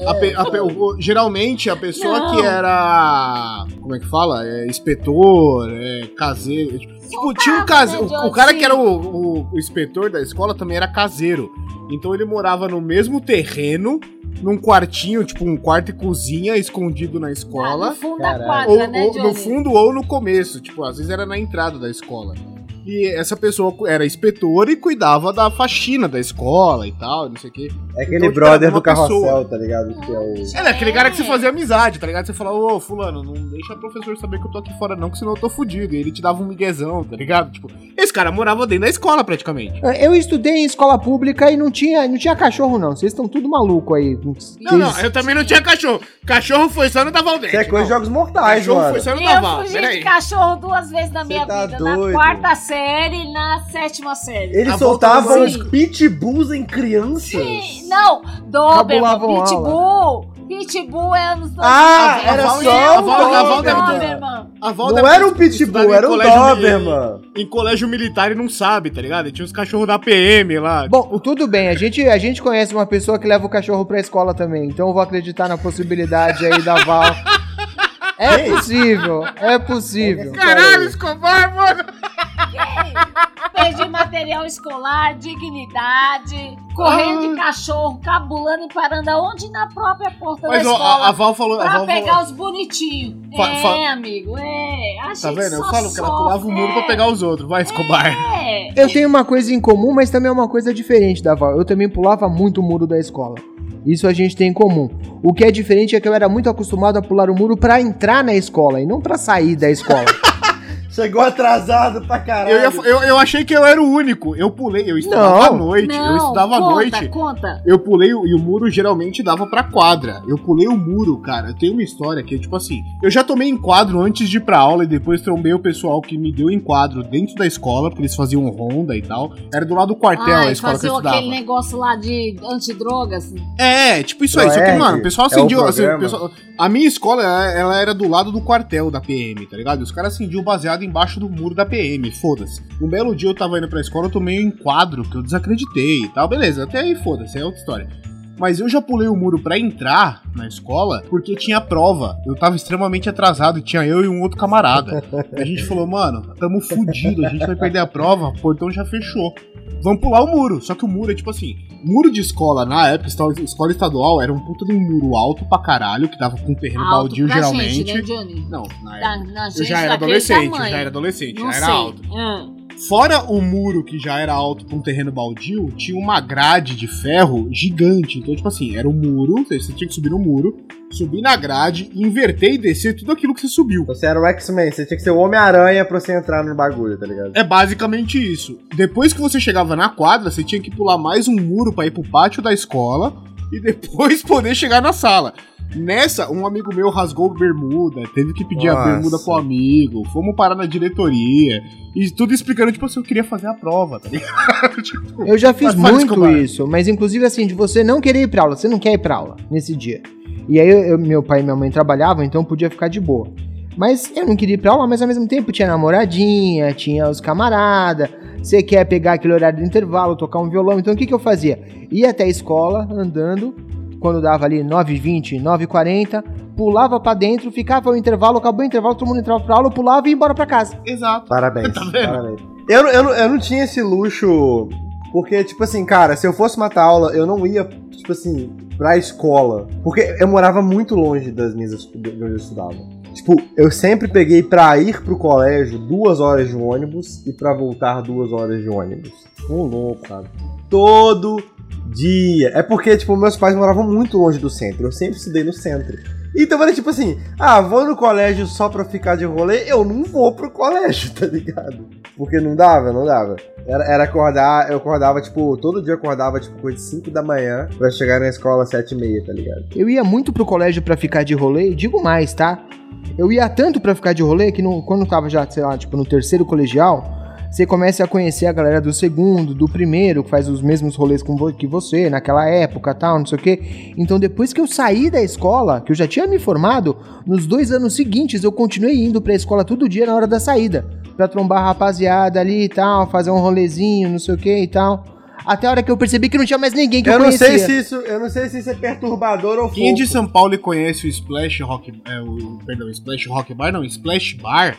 A pe- a pe- o- geralmente a pessoa Não. que era. Como é que fala? É, inspetor, é, caseiro. Tipo, tipo, tinha um caseiro. né, o, o cara Johnny? que era o, o- o inspetor da escola também era caseiro. Então ele morava no mesmo terreno, num quartinho, tipo um quarto e cozinha escondido na Ah, escola. no fundo Caralho. da quadra, ou, né, Johnny? no fundo ou no começo, tipo, às vezes era na entrada da escola. E essa pessoa era inspetora e cuidava da faxina da escola e tal, não sei o quê. É aquele Então, brother do carrossel, pessoa. tá ligado? Que é o... É, aquele cara que você fazia amizade, tá ligado? Você fala, ô, fulano, não deixa o professor saber que eu tô aqui fora não, que senão eu tô fudido. E ele te dava um miguezão, tá ligado? Tipo, esse cara morava dentro da escola praticamente. Eu estudei em escola pública e não tinha, não tinha cachorro, não. Vocês estão tudo maluco aí. Não, não, eu também não tinha cachorro. Cachorro foi só no da Valdete. Isso é coisa de jogos mortais, Cachorro mano. foi só no Eu da Val. fugi de cachorro duas vezes na minha tá vida. doido. Na quarta série e na sétima série. Eles soltavam os pitbulls em crianças. Sim, Não, Doberman, Pitbull. Pitbull é anos Ah, A era Val- só a o Doberman. A Val Não era um pitbull, em era um Doberman. Em colégio militar e não sabe, tá ligado? E tinha os cachorros da PM lá. Bom, tudo bem, a gente, a gente conhece uma pessoa que leva o cachorro pra escola também, então eu vou acreditar na possibilidade aí da Val. É possível, é possível. Caralho, Escobar, mano! Perdi material escolar, dignidade, correndo Ah. de cachorro, cabulando e parando aonde? Na própria porta Mas da ó, escola. a, a Val falou. A Pra Val pegar falou os bonitinhos. Fa- é, fa- amigo, é. A tá gente vendo? Eu só falo que ela pulava o muro pra é, pegar os outros. Vai, Escobar. É. Eu tenho uma coisa em comum, mas também é uma coisa diferente da Val. Eu também pulava muito o muro da escola. Isso a gente tem em comum. O que é diferente é que eu era muito acostumado a pular o muro pra entrar na escola e não pra sair da escola. Chegou atrasado pra caralho. Eu, ia- eu, eu achei que eu era o único. Eu pulei, eu estudava Não. à noite. eu estudava à conta, noite. conta. Eu pulei o- e o muro geralmente dava pra quadra. Eu pulei o muro, cara. Tem uma história que é tipo assim: eu já tomei enquadro antes de ir pra aula e depois trombei o pessoal que me deu enquadro dentro da escola, porque eles faziam ronda e tal. Era do lado do quartel a Ai, escola que eu estudava. aquele negócio lá de antidrogas. É, tipo isso aí. Só que, Proerd, mano, o pessoal é o acendia. assim, o programa. pessoal- a minha escola, ela, ela era do lado do quartel da PM, tá ligado? Os caras acendiam baseado embaixo do muro da PM, foda-se. Um belo dia eu tava indo pra escola, eu tomei um enquadro que eu desacreditei e tal. Beleza, até aí foda-se, é outra história. Mas eu já pulei o muro pra entrar na escola porque tinha prova. Eu tava extremamente atrasado e tinha eu e um outro camarada. E a gente falou, mano, tamo fudido, a gente vai perder a prova, o portão já fechou. Vamos pular o muro. Só que o muro é tipo assim: muro de escola, na época, escola- estadual, era um puta de um muro alto pra caralho, que dava com um terreno Alto baldio pra geralmente. gente, né, Johnny? Não, na Da- época. na Eu já era adolescente, eu já era adolescente, Não já era sei. alto. Ah. Fora o muro que já era alto pra um terreno baldio, tinha uma grade de ferro gigante. Então, tipo assim, era um muro, você tinha que subir no muro, subir na grade, inverter e descer tudo aquilo que você subiu. Você era o X-Men, você tinha que ser o Homem-Aranha pra você entrar no bagulho, tá ligado? É basicamente isso. Depois que você chegava na quadra, você tinha que pular mais um muro pra ir pro pátio da escola e depois poder chegar na sala. Nessa, um amigo meu rasgou bermuda, teve que pedir a Nossa. bermuda pro amigo, fomos parar na diretoria, e tudo explicando, tipo assim, eu queria fazer a prova, tá ligado? Tipo, Eu já fiz muito isso, mas inclusive assim, de você não querer ir pra aula, você não quer ir pra aula nesse dia. E aí eu- eu- meu pai e minha mãe trabalhavam, então podia ficar de boa. Mas eu não queria ir pra aula, mas ao mesmo tempo tinha namoradinha, tinha os camaradas. Você quer pegar aquele horário do intervalo, tocar um violão. Então o que, que eu fazia? Ia até a escola andando, quando dava ali 9h20, 9h40, pulava pra dentro, ficava o intervalo, acabou o intervalo, todo mundo entrava pra aula, pulava e ia embora pra casa. Exato. Parabéns. Tá vendo? parabéns. Eu, não- eu, eu não tinha esse luxo, porque, tipo assim, cara, se eu fosse matar aula, eu não ia, tipo assim, pra escola. Porque eu morava muito longe das minhas de onde eu estudava. Tipo, eu sempre peguei pra ir pro colégio duas horas de ônibus e pra voltar duas horas de ônibus. Ô louco, cara. Todo dia. É porque, tipo, meus pais moravam muito longe do centro. Eu sempre estudei no centro. Então era tipo assim, ah, vou no colégio só pra ficar de rolê, eu não vou pro colégio, tá ligado? Porque não dava, não dava. Era, era acordar, eu acordava, tipo, todo dia acordava, tipo, coisa de 5 da manhã pra chegar na escola às 7 e meia, tá ligado? Eu ia muito pro colégio pra ficar de rolê, digo mais, tá? Eu ia tanto pra ficar de rolê que no- quando eu tava já, sei lá, tipo, no terceiro colegial, você começa a conhecer a galera do segundo, do primeiro, que faz os mesmos rolês com vo- que você, naquela época, tal, não sei o quê. Então depois que eu saí da escola, que eu já tinha me formado, nos dois anos seguintes eu continuei indo pra escola todo dia na hora da saída. Pra trombar a rapaziada ali e tal, fazer um rolezinho, não sei o que e tal. Até a hora que eu percebi que não tinha mais ninguém que eu, Eu não conhecia. sei se isso, eu não sei se isso é perturbador ou Quem é de fofo. São Paulo e conhece o Splash Rock, é, o, perdão, Splash Rock Bar, não, Splash Bar,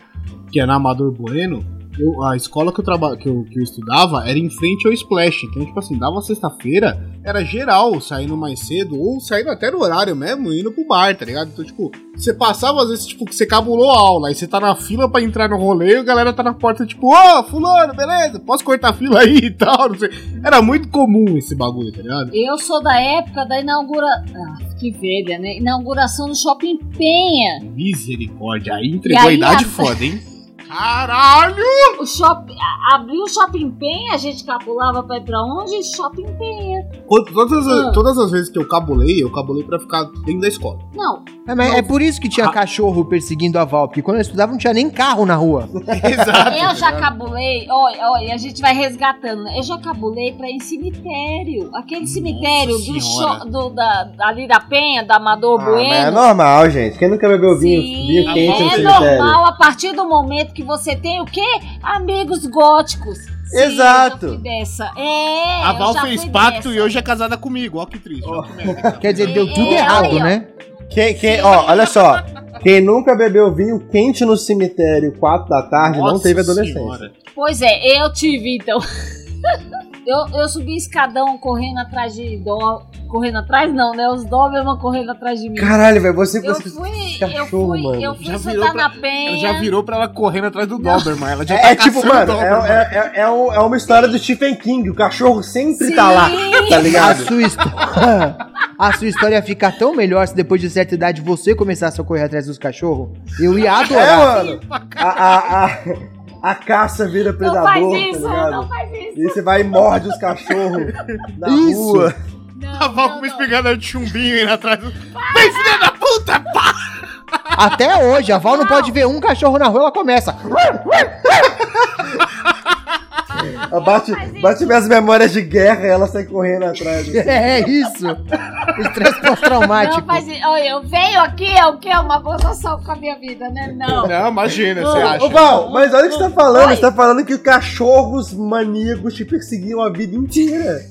que é na Amador Bueno, eu- a escola que eu, traba, que, eu, que eu estudava era em frente ao Splash. Então, tipo assim, dava sexta-feira, era geral saindo mais cedo, ou saindo até no horário mesmo, indo pro bar, tá ligado? Então, tipo, você passava às vezes, tipo, que você cabulou a aula, aí você tá na fila pra entrar no rolê e a galera tá na porta, tipo, ô, fulano, beleza, posso cortar a fila aí e tal, não sei. Era muito comum esse bagulho, tá ligado? Eu sou da época da inauguração. Ah, que velha, né? Inauguração do Shopping Penha. Misericórdia, aí entregou E a aí, idade a- foda, hein? Caralho! O shopping, abriu o Shopping Penha, a gente cabulava pra ir pra onde? Shopping Penha. Todas, as- Ah. todas as vezes que eu cabulei, eu cabulei pra ficar dentro da escola. Não, É, mas é por isso que tinha cachorro perseguindo a Val, porque quando eu estudava não tinha nem carro na rua. Exato. eu já cabulei, olha, olha, a gente vai resgatando, né? Eu já cabulei pra ir em cemitério. Aquele cemitério do cho- do, da, ali da Penha, da Amador Ah, mas é Bueno. normal, gente. Quem nunca bebeu vinho, Sim, vinho quente no é cemitério? normal a partir do momento que você tem o quê? Amigos góticos. Sim, Exato. eu dessa. É, A eu Val já fez pacto dessa. e hoje é casada comigo. Ó que triste. que merda. Quer dizer, deu tudo É, errado, aí, ó. né? Quem, quem, ó, olha só. Quem nunca bebeu vinho quente no cemitério 4 da tarde não Nossa teve adolescência. Senhora. Pois é, eu tive então. Eu, eu subi escadão correndo atrás de dó. Correndo atrás não, né? Os Doberman correndo atrás de mim. Caralho, velho, você eu conseguiu. fui, eu cachorro, fui, mano. eu fui Já sentar virou pra- na penha. Já virou pra ela correndo atrás do Doberman. Ela já É, tá é tipo, mano, é, é, é, é um- é uma história do Stephen King. O cachorro sempre Sim. tá lá, tá A ligado? sua, história, a sua história ia ficar tão melhor se depois de certa idade você começasse a correr atrás dos cachorros. Eu ia É, adorar. mano. A, a, a, a caça vira Não predador, faz tá isso, ligado? não faz isso. E você vai e morde os cachorros na Isso. rua. Não, A Val não, com uma não. espingarda de chumbinho indo atrás do. Vem, filha da puta! Pá! Até hoje, a Val não pode ver um cachorro na rua, ela começa. Bate, bate minhas memórias de guerra e ela sai correndo atrás. É isso. Estresse pós-traumático. Não faz isso. Olha, eu venho aqui, é o quê? Uma gozação com a minha vida, né? Não. Não, imagina, você acha. Ô Val, mas olha o que você tá falando. Oi. Você tá falando que cachorros maníacos te perseguiam a vida inteira.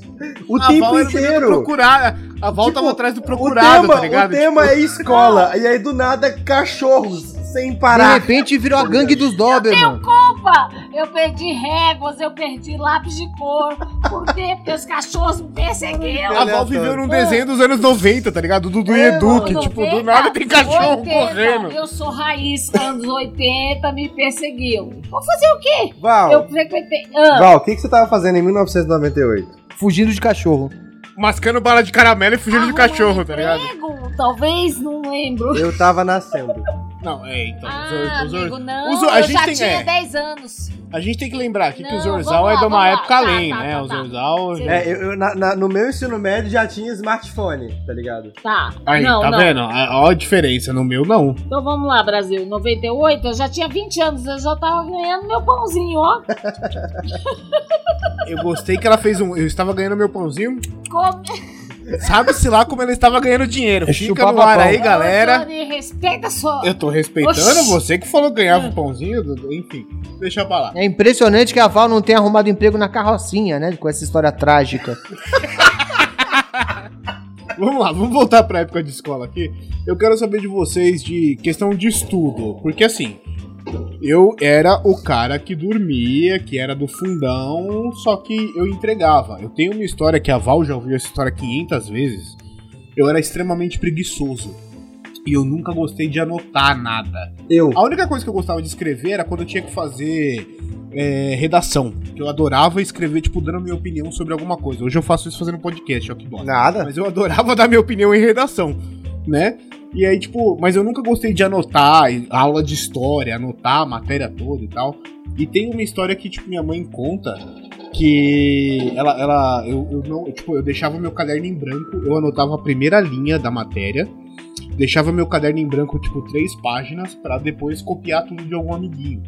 O a tempo Val o menino inteiro. Procurar. A Val Tipo, tava atrás do O procurado, tema, tá ligado? o tema é escola. E aí do nada, cachorros, sem De parar. repente virou a gangue dos Doberman. Opa! Eu perdi réguas, eu perdi lápis de cor. Por quê? Porque os cachorros me perseguiam. A Val viveu num desenho dos anos 90, tá ligado? Do Dudu e É, Edu, que tipo, do 90, nada tem cachorro 80, correndo. Eu sou raiz, anos 80, me perseguiu. Vou fazer o quê? Val, Eu frequentei. Ah, Val, o que, que você tava fazendo em 1998? Fugindo de cachorro. Mascando bala de caramelo e fugindo de arrumar cachorro, tá ligado? emprego, Talvez, não lembro. Eu tava nascendo. Não, é, então. os or- Ah, os or- amigo, não. a eu gente já tem, tinha é, 10 anos. A gente tem que lembrar aqui que o Não, Zorzal é de uma época Tá, além, tá, né? tá, o. Zorzal. É, eu, eu- na- na- no meu ensino médio já tinha smartphone, tá ligado? Tá. Aí, não, tá não. vendo? A- Ó a diferença. No meu, não. Então vamos lá, Brasil. 98, eu já tinha 20 anos, eu já tava ganhando meu pãozinho, ó. Eu gostei que ela fez um. Eu estava ganhando meu pãozinho. Come... Sabe-se lá como ela estava ganhando dinheiro. É Fica no ar pão. aí, galera. Tony, respeita a sua. Eu tô respeitando Oxi. você que falou que ganhava o pãozinho. Dudu. Enfim, deixa pra lá. É impressionante que a Val não tenha arrumado emprego na carrocinha, né? Com essa história trágica. Vamos lá, vamos voltar pra época de escola aqui. Eu quero saber de vocês de questão de estudo. Porque assim, eu era o cara que dormia, que era do fundão, só que eu entregava. Eu tenho uma história que a Val já ouviu essa história 500 vezes. Eu era extremamente preguiçoso. E eu nunca gostei de anotar nada. Eu. A única coisa que eu gostava de escrever era quando eu tinha que fazer é, redação. Que eu adorava escrever, tipo, dando minha opinião sobre alguma coisa. Hoje eu faço isso fazendo podcast, ó que bosta. Nada. Mas eu adorava dar minha opinião em redação, né? E aí, tipo, mas eu nunca gostei de anotar aula de história, anotar a matéria toda e tal. E tem uma história que, tipo, minha mãe conta que ela, ela eu, eu não, tipo, eu deixava meu caderno em branco, eu anotava a primeira linha da matéria, deixava meu caderno em branco, tipo, três páginas, pra depois copiar tudo de algum amiguinho.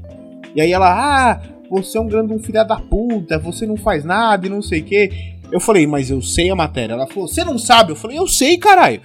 E aí ela, ah, você é um grande um filho da puta, você não faz nada e não sei o quê. Eu falei, mas eu sei a matéria. Ela falou, você não sabe? Eu falei, eu sei, caralho.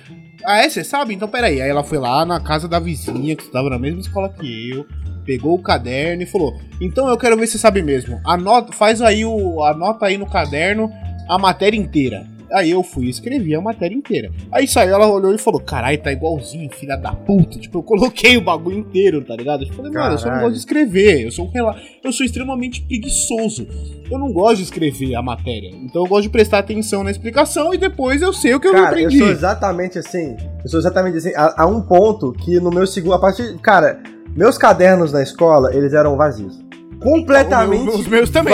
Ah, é? Você sabe? Então peraí. Aí ela foi lá na casa da vizinha, que estudava na mesma escola que eu, pegou o caderno e falou: Então eu quero ver se você sabe mesmo. Anota, faz aí o. Anota aí no caderno a matéria inteira. Aí eu fui e escrevi a matéria inteira. Aí saiu, ela olhou e falou: Caralho, tá igualzinho, filha da puta. Tipo, eu coloquei o bagulho inteiro, tá ligado? Eu falei, mano, eu só não gosto de escrever. Eu sou um rela... Eu sou extremamente preguiçoso. Eu não gosto de escrever a matéria. Então eu gosto de prestar atenção na explicação e depois eu sei o que eu Cara, eu aprendi. sou exatamente assim. Eu sou exatamente assim. A, a um ponto que no meu segundo. A partir. Cara, meus cadernos na escola, eles eram vazios. Completamente. Meu- os meus também.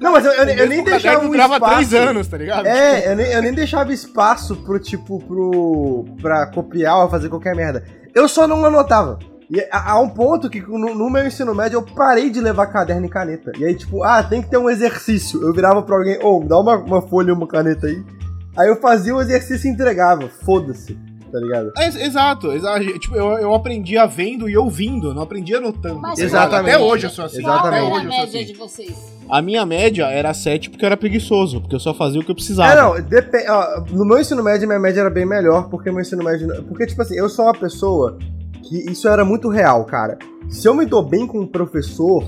Não, mas eu, eu, eu nem deixava um espaço. três anos, tá ligado? É, eu nem, eu nem deixava espaço pro, tipo, pro. pra copiar ou fazer qualquer merda. Eu só não anotava. E há um ponto que no, no meu ensino médio eu parei de levar caderno e caneta. E aí, tipo, ah, tem que ter um exercício. Eu virava pra alguém, ô, dá uma, uma folha e uma caneta aí. Aí eu fazia o exercício e entregava. Foda-se, tá ligado? É, exato, exato. Tipo, eu, eu aprendia vendo e ouvindo, não aprendia anotando. Mas tá? Exatamente. Até hoje eu sou assim. Qual Exatamente. Até era a hoje eu sou média assim. de vocês? A minha média era 7 porque eu era preguiçoso, porque eu só fazia o que eu precisava. É, não, depe- ó, no meu ensino médio, minha média era bem melhor, porque meu ensino médio. Porque, tipo assim, eu sou uma pessoa que isso era muito real, cara. Se eu me dou bem com um professor,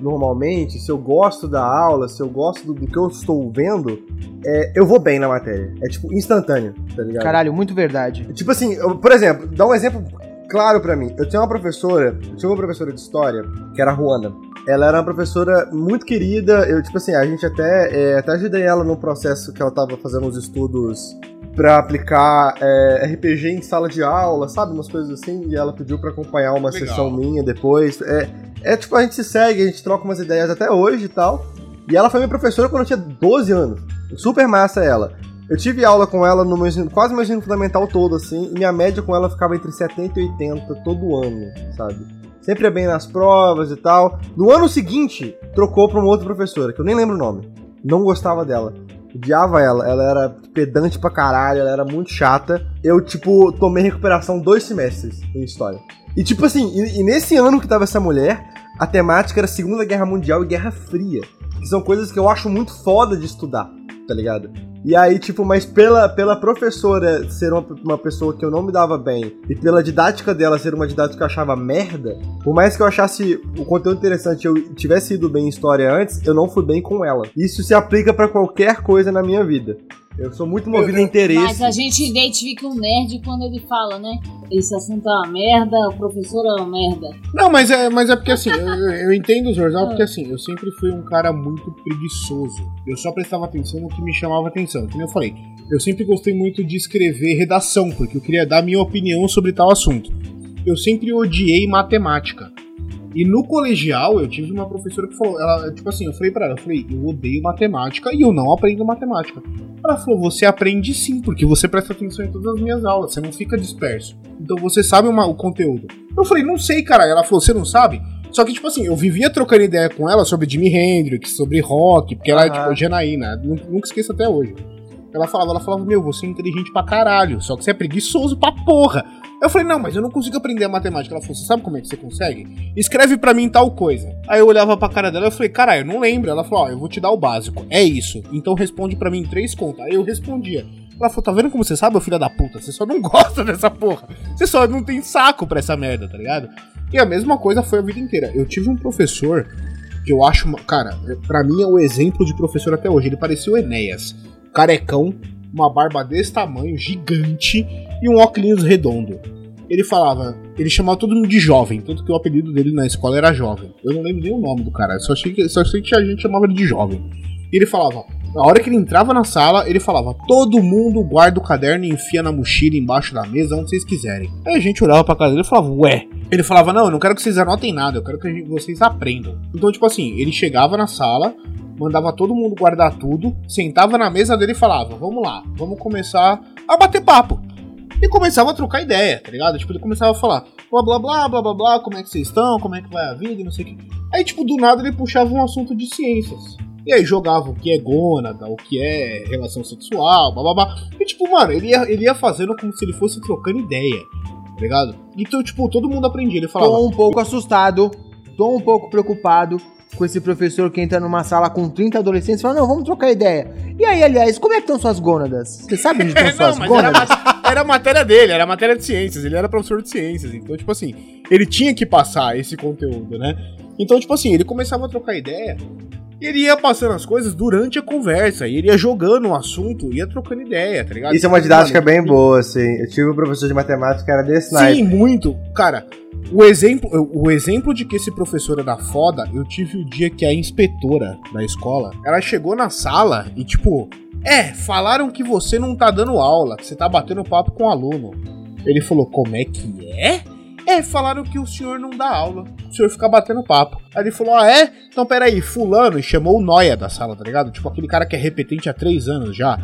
normalmente, se eu gosto da aula, se eu gosto do, do que eu estou vendo, é, eu vou bem na matéria. É tipo instantâneo, tá ligado? Caralho, muito verdade. Tipo assim, eu- por exemplo, dá um exemplo claro pra mim. Eu tinha uma professora, eu tinha uma professora de história, que era a Juana. Ela era uma professora muito querida. Eu, tipo assim, a gente até, é, até ajudei ela no processo que ela tava fazendo uns estudos pra aplicar é, RPG em sala de aula, sabe? Umas coisas assim. E ela pediu pra acompanhar uma Legal. sessão minha depois. É, é tipo, a gente se segue, a gente troca umas ideias até hoje e tal. E ela foi minha professora quando eu tinha 12 anos. Super massa ela. Eu tive aula com ela no meu ensino, quase meu ensino fundamental todo, assim, e minha média com ela ficava entre 70 e 80 todo ano, sabe? Sempre ia bem nas provas e tal. No ano seguinte, trocou pra uma outra professora, que eu nem lembro o nome. Não gostava dela. Odiava ela. Ela era pedante pra caralho, ela era muito chata. Eu, tipo, tomei recuperação dois semestres em história. E, tipo assim, e, e nesse ano que tava essa mulher, a temática era Segunda Guerra Mundial e Guerra Fria. Que são coisas que eu acho muito foda de estudar, tá ligado? E aí, tipo, mas pela, pela professora ser uma, uma pessoa que eu não me dava bem, e pela didática dela ser uma didática que eu achava merda, por mais que eu achasse o conteúdo interessante eu tivesse ido bem em história antes, eu não fui bem com ela. Isso se aplica pra qualquer coisa na minha vida. Eu sou muito movido a interesse. Mas a gente identifica um nerd quando ele fala, né? Esse assunto é uma merda, o professor é uma merda. Não, mas é, mas é porque assim, eu, eu- entendo o Zorzal, porque assim, eu sempre fui um cara muito preguiçoso. Eu só prestava atenção no que me chamava atenção. Como eu falei, eu sempre gostei muito de escrever redação, porque eu queria dar minha opinião sobre tal assunto. Eu sempre odiei matemática. E no colegial eu tive uma professora que falou, ela, tipo assim, eu falei pra ela, eu falei, eu odeio matemática e eu não aprendo matemática. Ela falou, você aprende sim, porque você presta atenção em todas as minhas aulas, você não fica disperso. Então você sabe uma- o conteúdo. Eu falei, não sei, cara. Ela falou, você não sabe? Só que, tipo assim, eu vivia trocando ideia com ela sobre Jimi Hendrix, sobre rock, porque ela é, tipo, Janaína. nu- Nunca esqueço até hoje. Ela falava, ela falava, meu, você é inteligente pra caralho, só que você é preguiçoso pra porra. Eu falei, não, mas eu não consigo aprender a matemática. Ela falou, você sabe como é que você consegue? Escreve pra mim tal coisa. Aí eu olhava pra cara dela e falei, caralho, eu não lembro. Ela falou, ó, eu vou te dar o básico. É isso. Então responde pra mim em três contas. Aí eu respondia. Ela falou, tá vendo como você sabe, ô filho da puta? Você só não gosta dessa porra. Você só não tem saco pra essa merda, tá ligado? E a mesma coisa foi a vida inteira. Eu tive um professor que eu acho, cara, pra mim é o exemplo de professor até hoje. Ele parecia o Enéas. Carecão, uma barba desse tamanho, gigante e um óculos redondo. Ele falava, ele chamava todo mundo de jovem, tanto que o apelido dele na escola era jovem. Eu não lembro nem o nome do cara, só achei que, só sei que a gente chamava ele de jovem. E ele falava, na hora que ele entrava na sala, ele falava: Todo mundo guarda o caderno e enfia na mochila embaixo da mesa, onde vocês quiserem. Aí a gente olhava pra cara dele e falava: Ué. Ele falava: Não, eu não quero que vocês anotem nada, eu quero que vocês aprendam. Então, tipo assim, ele chegava na sala, mandava todo mundo guardar tudo, sentava na mesa dele e falava: Vamos lá, vamos começar a bater papo. E começava a trocar ideia, tá ligado? Tipo, ele começava a falar, blá blá blá, blá blá blá, como é que vocês estão, como é que vai a vida não sei o que. Aí, tipo, do nada ele puxava um assunto de ciências. E aí jogava o que é gônada, o que é relação sexual, blá blá blá. E tipo, mano, ele ia, ele ia fazendo como se ele fosse trocando ideia, tá ligado? Então, tipo, todo mundo aprendia. Ele falava, Tô um pouco assustado, tô um pouco preocupado com esse professor que entra numa sala com 30 adolescentes e fala, não, vamos trocar ideia. E aí, aliás, como é que estão suas gônadas? Você sabe onde estão suas não, era, gônadas? era a matéria dele, era a matéria de ciências, ele era professor de ciências, então, tipo assim, ele tinha que passar esse conteúdo, né? Então, tipo assim, ele começava a trocar ideia, ele ia passando as coisas durante a conversa, e ele ia jogando um assunto, ia trocando ideia, tá ligado? Isso é uma didática Mano, bem boa, assim. Eu tive um professor de matemática que era desse. Sim, muito. Cara, o exemplo, o exemplo de que esse professor era foda, eu tive o dia que a inspetora da escola, ela chegou na sala e tipo, é, falaram que você não tá dando aula, que você tá batendo papo com o aluno. Ele falou, como é que é? É, falaram que o senhor não dá aula, o senhor fica batendo papo. Aí ele falou, ah é? Então peraí, fulano, e chamou o Noia da sala, tá ligado? Tipo aquele cara que é repetente há três anos já.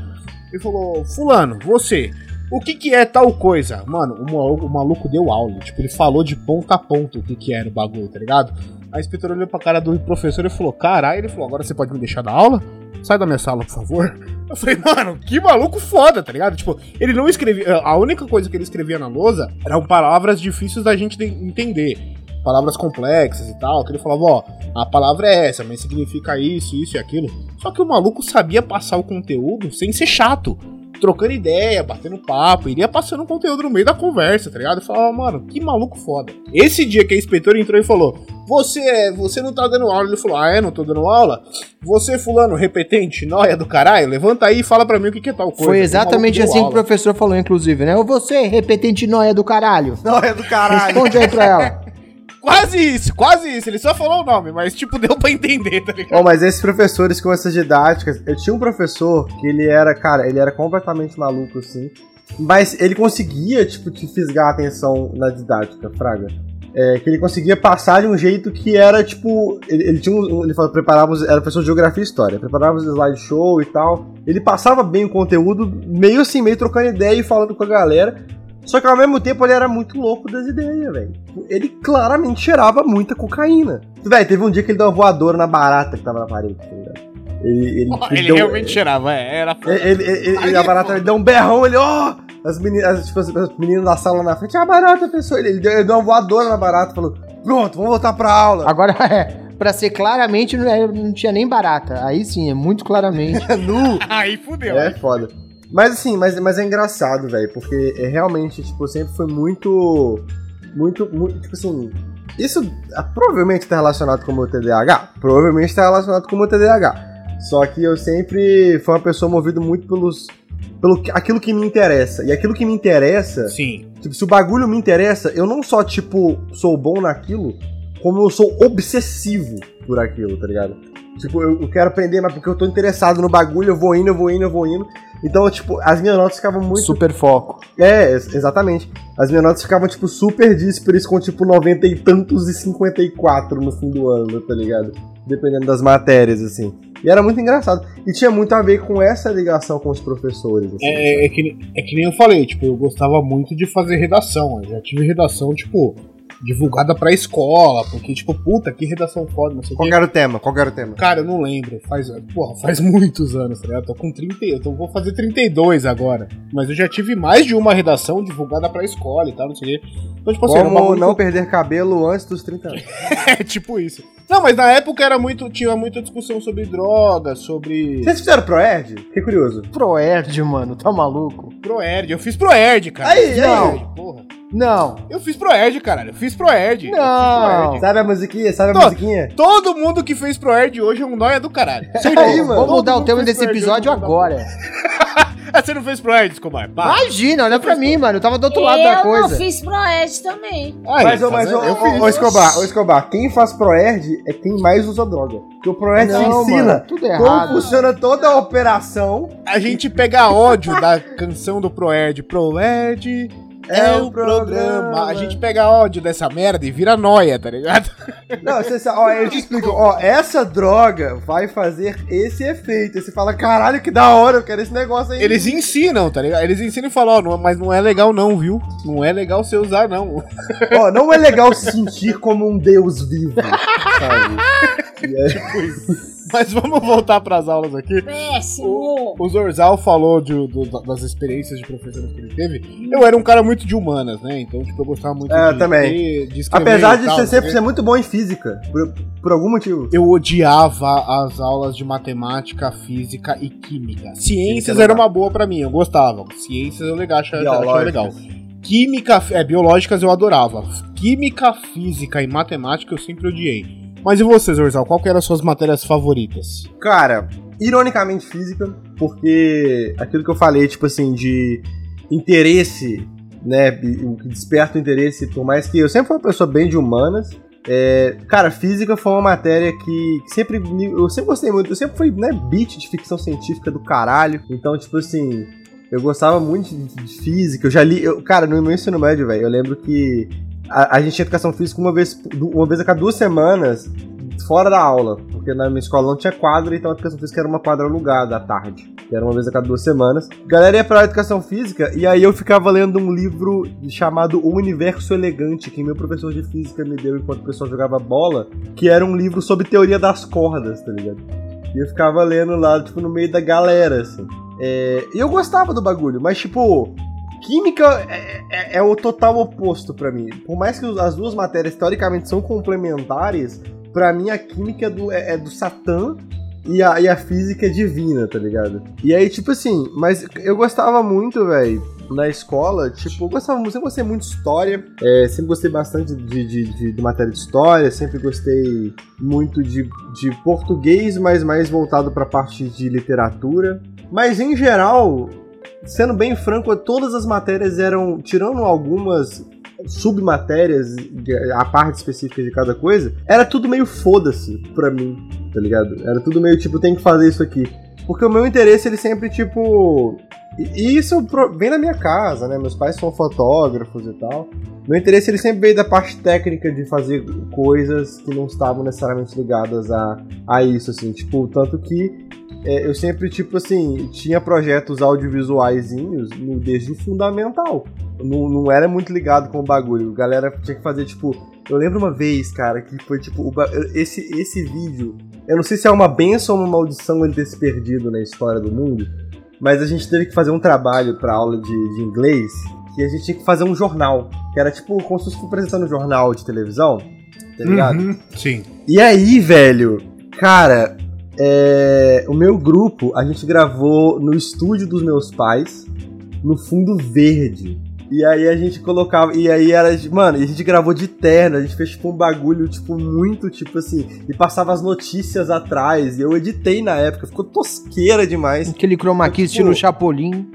Ele falou, fulano, você, o que que é tal coisa? Mano, o maluco, deu aula. Tipo, ele falou de ponta a ponta o que que era o bagulho, tá ligado? A inspetora olhou pra cara do professor e falou, caralho, ele falou, agora você pode me deixar dar aula? Sai da minha sala, por favor. Eu falei, mano, que maluco foda, tá ligado? Tipo, ele não escrevia. A única coisa que ele escrevia na lousa eram palavras difíceis da gente de- entender. Palavras complexas e tal. Que ele falava, ó, a palavra é essa, mas significa isso, isso e aquilo. Só que o maluco sabia passar o conteúdo sem ser chato. Trocando ideia, batendo papo, iria passando conteúdo no meio da conversa, tá ligado? Eu falava, mano, que maluco foda. Esse dia que a inspetora entrou e falou: Você é, você não tá dando aula. Ele falou: Ah, é, não tô dando aula? Você, fulano, repetente, nóia do caralho, levanta aí e fala pra mim o que, que é tal coisa. Foi exatamente assim deu que o aula. professor falou, inclusive, né? Ô, Você, repetente noia do caralho. Não, é do caralho. Responde aí pra ela. Quase isso, quase isso. Ele só falou o nome, mas tipo, deu pra entender, tá ligado? Oh, mas esses professores com essas didáticas, eu tinha um professor que ele era, cara, ele era completamente maluco, assim. Mas ele conseguia, tipo, te fisgar a atenção na didática, Fraga. É, que ele conseguia passar de um jeito que era, tipo. Ele, ele tinha um. Ele falou, preparava. Era professor de geografia e história. Preparava os slideshow e tal. Ele passava bem o conteúdo, meio assim, meio trocando ideia e falando com a galera. Só que ao mesmo tempo ele era muito louco das ideias, velho. Ele claramente cheirava muita cocaína. Velho, teve um dia que ele deu uma voadora na barata que tava na parede, tá ligado? Ele, ele, Ele deu- realmente cheirava, é, era ele, ele, ele- a é barata ele deu um berrão, ele, ó! As meninas, as, tipo, as, as meninas da sala na frente, ah, barata, pessoa. Ele, ele deu, ele deu uma voadora na barata, falou: Pronto, vamos voltar pra aula. Agora, é, pra ser claramente, não, é- não tinha nem barata. Aí sim, é muito claramente. nu. Aí fudeu. É foda. Mas assim, mas, mas é engraçado, velho, porque é realmente, tipo, sempre foi muito. Muito, muito, tipo assim. Isso ah, provavelmente tá relacionado com o meu TDAH? Provavelmente tá relacionado com o meu TDAH. Só que eu sempre fui uma pessoa movido muito pelos. Pelo que- aquilo que me interessa. E aquilo que me interessa. Sim. Tipo, se o bagulho me interessa, eu não só, tipo, sou bom naquilo, como eu sou obsessivo por aquilo, tá ligado? Tipo, eu, eu quero aprender, mas porque eu tô interessado no bagulho, eu vou indo, eu vou indo, eu vou indo. Então, tipo, as minhas notas ficavam muito. Super foco. É, ex- exatamente. As minhas notas ficavam, tipo, super díspares com, tipo, 90 e tantos e 54 no fim do ano, tá ligado? Dependendo das matérias, assim. E era muito engraçado. E tinha muito a ver com essa ligação com os professores, assim. É, é, que, nem- é que nem eu falei, tipo, eu gostava muito de fazer redação. Eu já tive redação, tipo, divulgada pra escola, porque, tipo, puta, que redação foda, não sei o Qual que era o tema? Qual que era o tema? Cara, eu não lembro. Faz, porra, faz muitos anos, tá ligado? Tô com 30, eu tô, vou fazer 32 agora. Mas eu já tive mais de uma redação divulgada pra escola e tal, não sei o quê. Então, tipo assim, era Como bagulho não que perder cabelo antes dos 30 anos. É tipo isso. Não, mas na época era muito. Tinha muita discussão sobre drogas, sobre. Vocês fizeram Proerd? Fiquei curioso. Proerd, mano, tá maluco? Proerd. Eu fiz Proerd, cara. Aí, aí. Proerd, porra. Não. Eu fiz Proerd, caralho. Eu fiz Proerd. Eu fiz Não. Proerd. Sabe a musiquinha? Sabe a Tô. musiquinha? Todo mundo que fez Proerd hoje é um nóia do caralho. Aí, mano. Vamos mudar o tema desse Proerd, episódio eu agora. Ah, você não fez Proerd, Escobar? Pá. Imagina, olha pra mim, mano. Eu tava do outro lado eu da não coisa. fiz Proed também. Aí, Mas, ô, mas, ô, eu ô, fiz. ô, Escobar, ô, Escobar, quem faz Proerd é quem mais usa droga. Porque o Proerd Não, ensina mano, tudo como errado. funciona toda a operação. A gente pega ódio da canção do Proerd. Proerd é o programa. A gente pega ódio dessa merda e vira noia, tá ligado? Não, você sabe, ó, eles te explicam, ó, essa droga vai fazer esse efeito. Aí você fala, caralho, que da hora, eu quero esse negócio aí. Eles ensinam, tá ligado? Eles ensinam e falam, ó, não- mas não é legal não, viu? Não é legal você usar, não. Ó, não é legal se sentir como um deus vivo, sabe? E é- Mas vamos voltar pras aulas aqui. Péssimo. O Zorzal falou de- do- das experiências de professores que ele teve. Eu era um cara muito de humanas, né? Então, tipo, eu gostava muito É, de, também. de, de escrever Apesar de tal, você né? sempre ser muito bom em física, por, por algum motivo. Eu odiava as aulas de matemática, física e química. Ciências era uma boa pra mim, eu gostava. Ciências eu legal, achava, achava legal. Química, é, biológicas eu adorava. Química, física e matemática eu sempre odiei. Mas e você, Zorzal, qual que eram as suas matérias favoritas? Cara, ironicamente física, porque aquilo que eu falei, tipo assim, de interesse, né, o que desperta o interesse, por mais que eu sempre fui uma pessoa bem de humanas, é, cara, física foi uma matéria que, sempre eu sempre gostei muito, eu sempre fui, né, beat de ficção científica do caralho, então, tipo assim, eu gostava muito de, de física, eu já li, eu- cara, no meu ensino médio, velho, eu lembro que a, a gente tinha educação física uma vez, uma vez a cada duas semanas, fora da aula, porque na minha escola não tinha quadra, então a educação física era uma quadra alugada à tarde, que era uma vez a cada duas semanas. A galera ia pra educação física e aí eu ficava lendo um livro chamado O Universo Elegante, que meu professor de física me deu enquanto o pessoal jogava bola, que era um livro sobre teoria das cordas, tá ligado? E eu ficava lendo lá, tipo, no meio da galera, assim. É, E eu gostava do bagulho, mas, tipo, Química é, é- é o total oposto pra mim. Por mais que as duas matérias teoricamente são complementares, pra mim a química é do, é, é do Satã e a, e a física é divina, tá ligado? E aí, tipo assim, mas eu gostava muito, velho, na escola, tipo, eu gostava sempre gostei muito de história, é, sempre gostei bastante de, de, de- de matéria de história, sempre gostei muito de, de português, mas mais voltado pra parte de literatura. Mas em geral, sendo bem franco, todas as matérias eram, tirando algumas, submatérias, a parte específica de cada coisa, era tudo meio foda-se pra mim, tá ligado? Era tudo meio tipo, tem que fazer isso aqui. Porque o meu interesse, ele sempre, tipo. E isso vem na minha casa, né? Meus pais são fotógrafos e tal. Meu interesse, ele sempre veio da parte técnica de fazer coisas que não estavam necessariamente ligadas a, a isso, assim. Tipo, tanto que é, eu sempre, tipo assim, tinha projetos audiovisuaizinhos no- desde o fundamental. Não, não era muito ligado com o bagulho. A galera tinha que fazer, tipo. Eu lembro uma vez, cara, que foi tipo. o esse, esse vídeo. Eu não sei se é uma benção ou uma maldição ele ter se perdido na história do mundo. Mas a gente teve que fazer um trabalho pra aula de, de inglês. Que a gente tinha que fazer um jornal. Que era tipo como se fosse apresentando um jornal de televisão. Tá ligado? Uhum, Sim. E aí, velho, cara, é, o meu grupo, a gente gravou no estúdio dos meus pais, no fundo verde. E aí a gente colocava. E aí era. Mano, e a gente gravou de terno, a gente fez tipo um bagulho, tipo, muito, tipo assim. E passava as notícias atrás. E eu editei na época, ficou tosqueira demais. Aquele chroma key Pô. estilo Chapolin.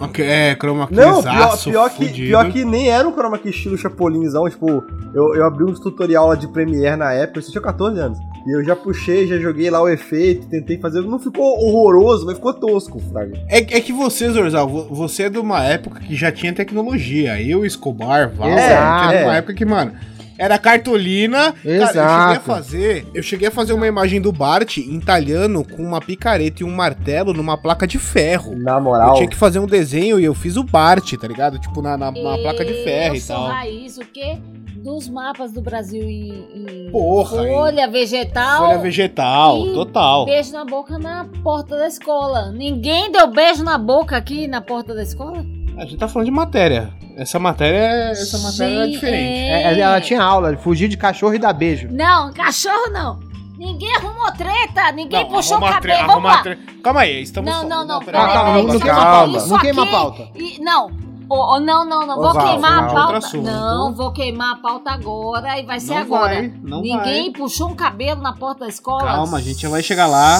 Ok, É, chroma Não, pior, pior, que, pior que nem era um chroma key estilo Chapolinzão, tipo, eu, eu abri um tutorial lá de Premiere na época, eu tinha 14 anos, e eu já puxei, já joguei lá o efeito, tentei fazer, não ficou horroroso, mas ficou tosco, Fraga. É, é que você, Zorzal, vo- você é de uma época que já tinha tecnologia. Eu, Escobar, Val, Exato. tinha de uma É. época que, mano, era cartolina. Cara, eu cheguei a Exato. fazer. Eu cheguei a fazer uma imagem do Bart entalhando com uma picareta e um martelo numa placa de ferro. Na Eu moral, tinha que fazer um desenho e eu fiz o Bart, tá ligado? Tipo, na, na, na placa de ferro eu e sou tal. raiz, o quê? Dos mapas do Brasil em, em Porra, folha vegetal. Folha vegetal, E total. Beijo na boca na porta da escola. Ninguém deu beijo na boca aqui na porta da escola? A gente tá falando de matéria. Essa matéria, é- essa matéria é diferente. É, ela tinha aula, fugir de cachorro e dar beijo. Não, cachorro não. Ninguém arrumou treta, ninguém puxou o arruma tre- cabelo. Vamos arruma lá. tre- Calma aí, estamos Não, só- não, não, peraí, peraí, calma, não isso queima aqui- a pauta, isso não queima a aqui- pauta. e- não, Ô, ô, não, não, não, Ô, vou Val, queimar Val, a outro pauta. assunto. Não, vou queimar a pauta agora e vai ser Não agora. vai, não Ninguém puxou um cabelo na porta da escola. Calma, a gente já vai chegar lá.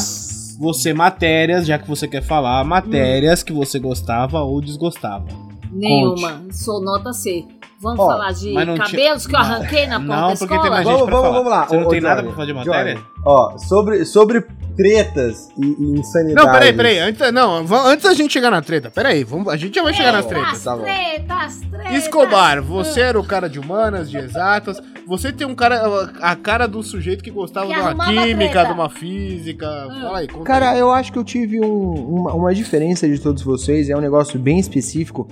Você, matérias, já que você quer falar, matérias que você gostava ou desgostava. Nenhuma, sou nota C. Vamos Ó, falar de não tinha- cabelos que eu arranquei na porta Não, da porque escola? tem mais gente vamos, pra vamos, falar. vamos lá. Você não Ô, tem ô, nada pra falar de matéria? Johnny, Ó, sobre, sobre tretas e, e insanidades. Não, peraí, peraí. Antes, não, antes da gente chegar na treta, peraí, vamos, a gente já vai chegar nas tretas. As tá tretas, tretas. Escobar, você era o cara de humanas, de exatas. Você tem um cara, a cara do sujeito que gostava Que de uma química, treta. de uma física. Fala aí, conta Cara, aí. eu acho que eu tive um- uma, uma diferença de todos vocês, é um negócio bem específico.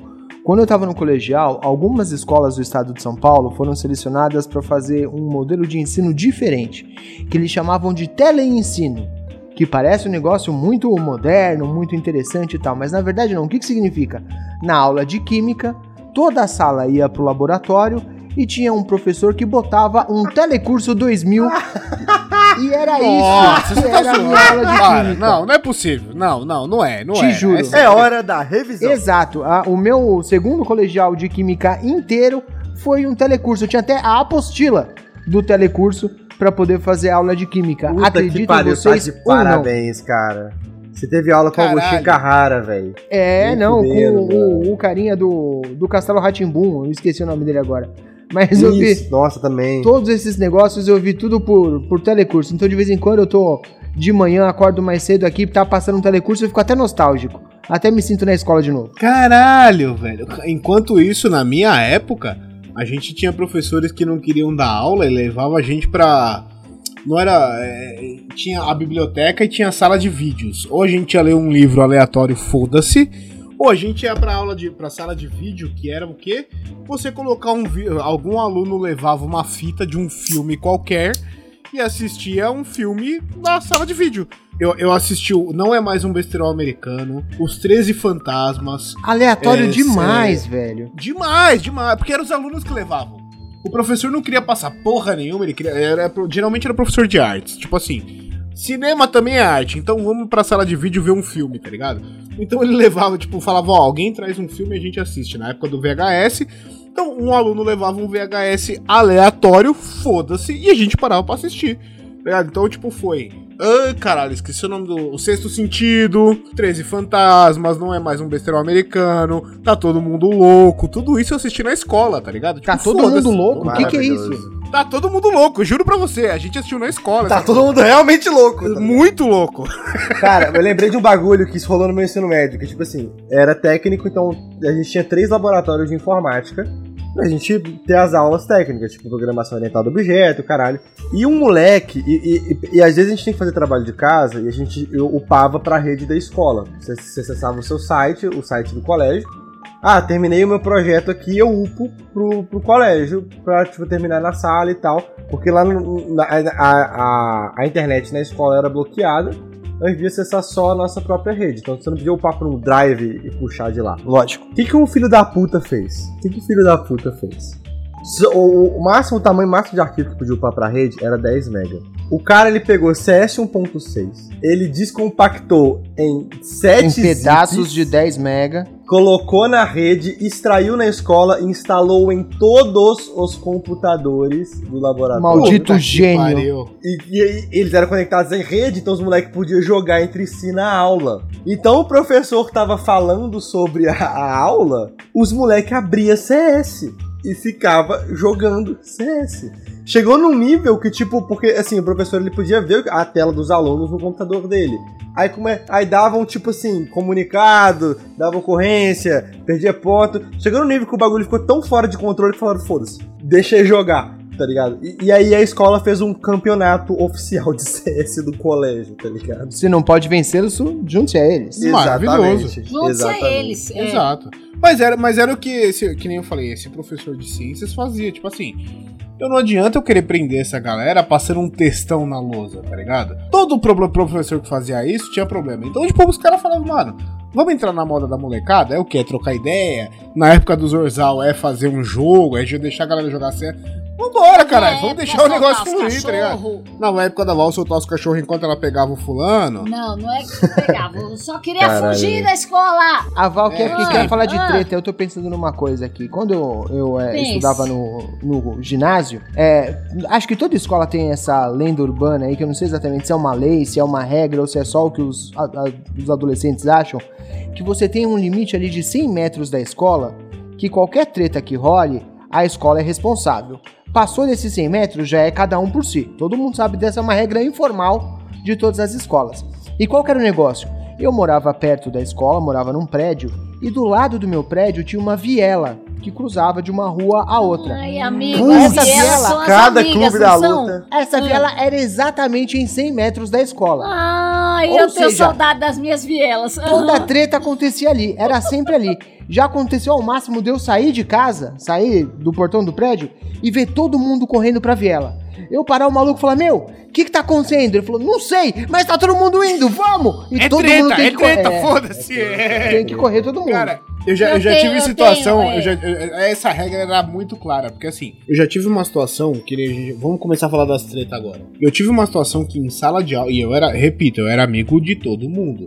Quando eu tava no colegial, algumas escolas do estado de São Paulo foram selecionadas para fazer um modelo de ensino diferente, que eles chamavam de teleensino, que parece um negócio muito moderno, muito interessante e tal, mas na verdade não. O que, que significa? Na aula de química, toda a sala ia pro laboratório e tinha um professor que botava um telecurso 2000 e era Nossa, isso. você que tá era a minha zoando. aula de Para, química. Não, não é possível. Não, não, não é. Não Te é. juro. É É hora da revisão. Exato. a- o meu segundo colegial de química inteiro foi um telecurso. Eu tinha até a apostila do telecurso para poder fazer aula de química. Puta que Acreditem pariu, vocês tá de parabéns, cara. Você teve aula com Caralho. Agostinho Carrara, velho. É, Nem não, com o, o carinha do, do Castelo Ratimbum, eu esqueci o nome dele agora. Mas eu vi Isso, nossa, também. todos esses negócios, eu vi tudo por, por telecurso. Então de vez em quando eu tô de manhã, acordo mais cedo aqui, tá passando um telecurso, eu fico até nostálgico. Até me sinto na escola de novo. Caralho, velho. Enquanto isso, na minha época, a gente tinha professores que não queriam dar aula e levavam a gente pra. Não era. é, tinha a biblioteca e tinha a sala de vídeos. Ou a gente ia ler um livro aleatório, foda-se. Ou a gente ia pra aula de. pra sala de vídeo, que era o quê? Você colocar um. Algum aluno levava uma fita de um filme qualquer e assistia um filme na sala de vídeo. Eu, eu assisti, o não é mais um besterol americano, Os 13 Fantasmas, Aleatório É, demais, velho. Demais, demais. Porque eram os alunos que levavam. O professor não queria passar porra nenhuma, ele queria. Era, geralmente era professor de artes. Tipo assim, cinema também é arte, então vamos pra sala de vídeo ver um filme, tá ligado? Então ele levava, tipo, falava, ó, alguém traz um filme e a gente assiste. Na época do VHS. Então um aluno levava um VHS aleatório, foda-se, e a gente parava pra assistir. tá ligado? Então, tipo, foi. Ai, caralho, esqueci o nome do. O Sexto Sentido, 13 Fantasmas, não é mais um besteirão americano, tá todo mundo louco. Tudo isso eu assisti na escola, tá ligado? Tá Tipo, todo foda-se. mundo louco? O que, que é isso? Tá todo mundo louco, juro pra você. A gente assistiu na escola. Tá todo mundo realmente louco. tá? Muito louco. Cara, eu lembrei de um bagulho que isso rolou no meu ensino médio, que tipo assim, era técnico, então a gente tinha três laboratórios de informática pra gente ter as aulas técnicas, tipo programação orientada a objeto, caralho. E um moleque, e, e- e- às vezes a gente tem que fazer trabalho de casa e a gente eu upava pra rede da escola. Você, você acessava o seu site, o site do colégio. Ah, terminei o meu projeto aqui, eu upo pro, pro colégio pra tipo, terminar na sala e tal. Porque lá no- na- a, a, a internet na escola era bloqueada a gente devia acessar só a nossa própria rede. Então você não podia upar para um drive e puxar de lá. Lógico. O que, que um filho da puta fez? O que, que o filho da puta fez? O, o máximo, o tamanho máximo de arquivo que podia upar pra rede era 10 MB. O cara ele pegou CS 1.6, ele descompactou em 7 Em pedaços zips, de 10 mega. colocou na rede, extraiu na escola e instalou em todos os computadores do laboratório. Maldito gênio. E, e aí eles eram conectados em rede, então os moleques podiam jogar entre si na aula. Então o professor tava falando sobre a, a aula, os moleques abriam CS e ficava jogando CS. Chegou num nível que, tipo, porque assim, o professor ele podia ver a tela dos alunos no computador dele. Aí, como é, aí davam, tipo assim, comunicado, dava ocorrência, perdia ponto. Chegou num nível que o bagulho ficou tão fora de controle que falaram, foda-se, deixa ele jogar tá ligado? E, e aí a escola fez um campeonato oficial de CS do colégio, tá ligado? Se não pode vencê-los, junte a eles. Maravilhoso. Junte a eles. é. Exato. Mas era, mas era o que, esse, que nem eu falei, esse professor de ciências fazia. Tipo assim, eu não adianta eu querer prender essa galera passando um textão na lousa, tá ligado? Todo pro- professor que fazia isso tinha problema. Então, tipo, os caras falavam, mano, vamos entrar na moda da molecada? É o quê? É trocar ideia? Na época do Zorzal é fazer um jogo, é deixar a galera jogar sério. Vambora, caralho, É, vamos deixar o negócio fluir, tá ligado? cachorro. Na época da Val soltar os cachorros enquanto ela pegava o fulano. Não, não é que eu pegava. Eu só queria Caralho. fugir da escola. A Val quer, É, que quer falar de ah. treta, eu tô pensando numa coisa aqui. Quando eu, eu é, estudava no, no ginásio, é, acho que toda escola tem essa lenda urbana aí, que eu não sei exatamente se é uma lei, se é uma regra ou se é só o que os, a- a- os adolescentes acham, que você tem um limite ali de 100 metros da escola, que qualquer treta que role, a escola é responsável. Passou desses 100 metros, já é cada um por si. Todo mundo sabe dessa é uma regra informal de todas as escolas. E qual era o negócio? Eu morava perto da escola, morava num prédio, e do lado do meu prédio tinha uma viela que cruzava de uma rua a outra. Ai, amigo, as vielas viela, cada amigas, clube da luta. Essa Hum. viela era exatamente em 100 metros da escola. Ai, Ou eu tenho seja, saudade das minhas vielas. Toda a treta acontecia ali, era sempre ali. Já aconteceu ao máximo de eu sair de casa, sair do portão do prédio e ver todo mundo correndo pra viela. Eu parar o maluco e falar: Meu, o que que tá acontecendo? Ele falou: Não sei, mas tá todo mundo indo, vamos! E É todo treta, mundo tem é que correr. treta, É, foda-se. É. Tem que correr todo mundo. Cara, eu já, Eu eu já tenho- tive eu situação. tenho, é. eu já- eu- essa regra era muito clara, porque assim, eu já tive uma situação que. a gente- Vamos começar a falar das tretas agora. Eu tive uma situação que em sala de aula, e eu era, repito, eu era amigo de todo mundo.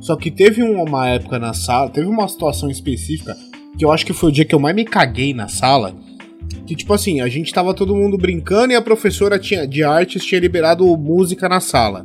Só que teve um- uma época na sala, teve uma situação específica que eu acho que foi o dia que eu mais me caguei na sala. Que tipo assim, a gente tava todo mundo brincando e a professora tinha, de artes tinha liberado música na sala.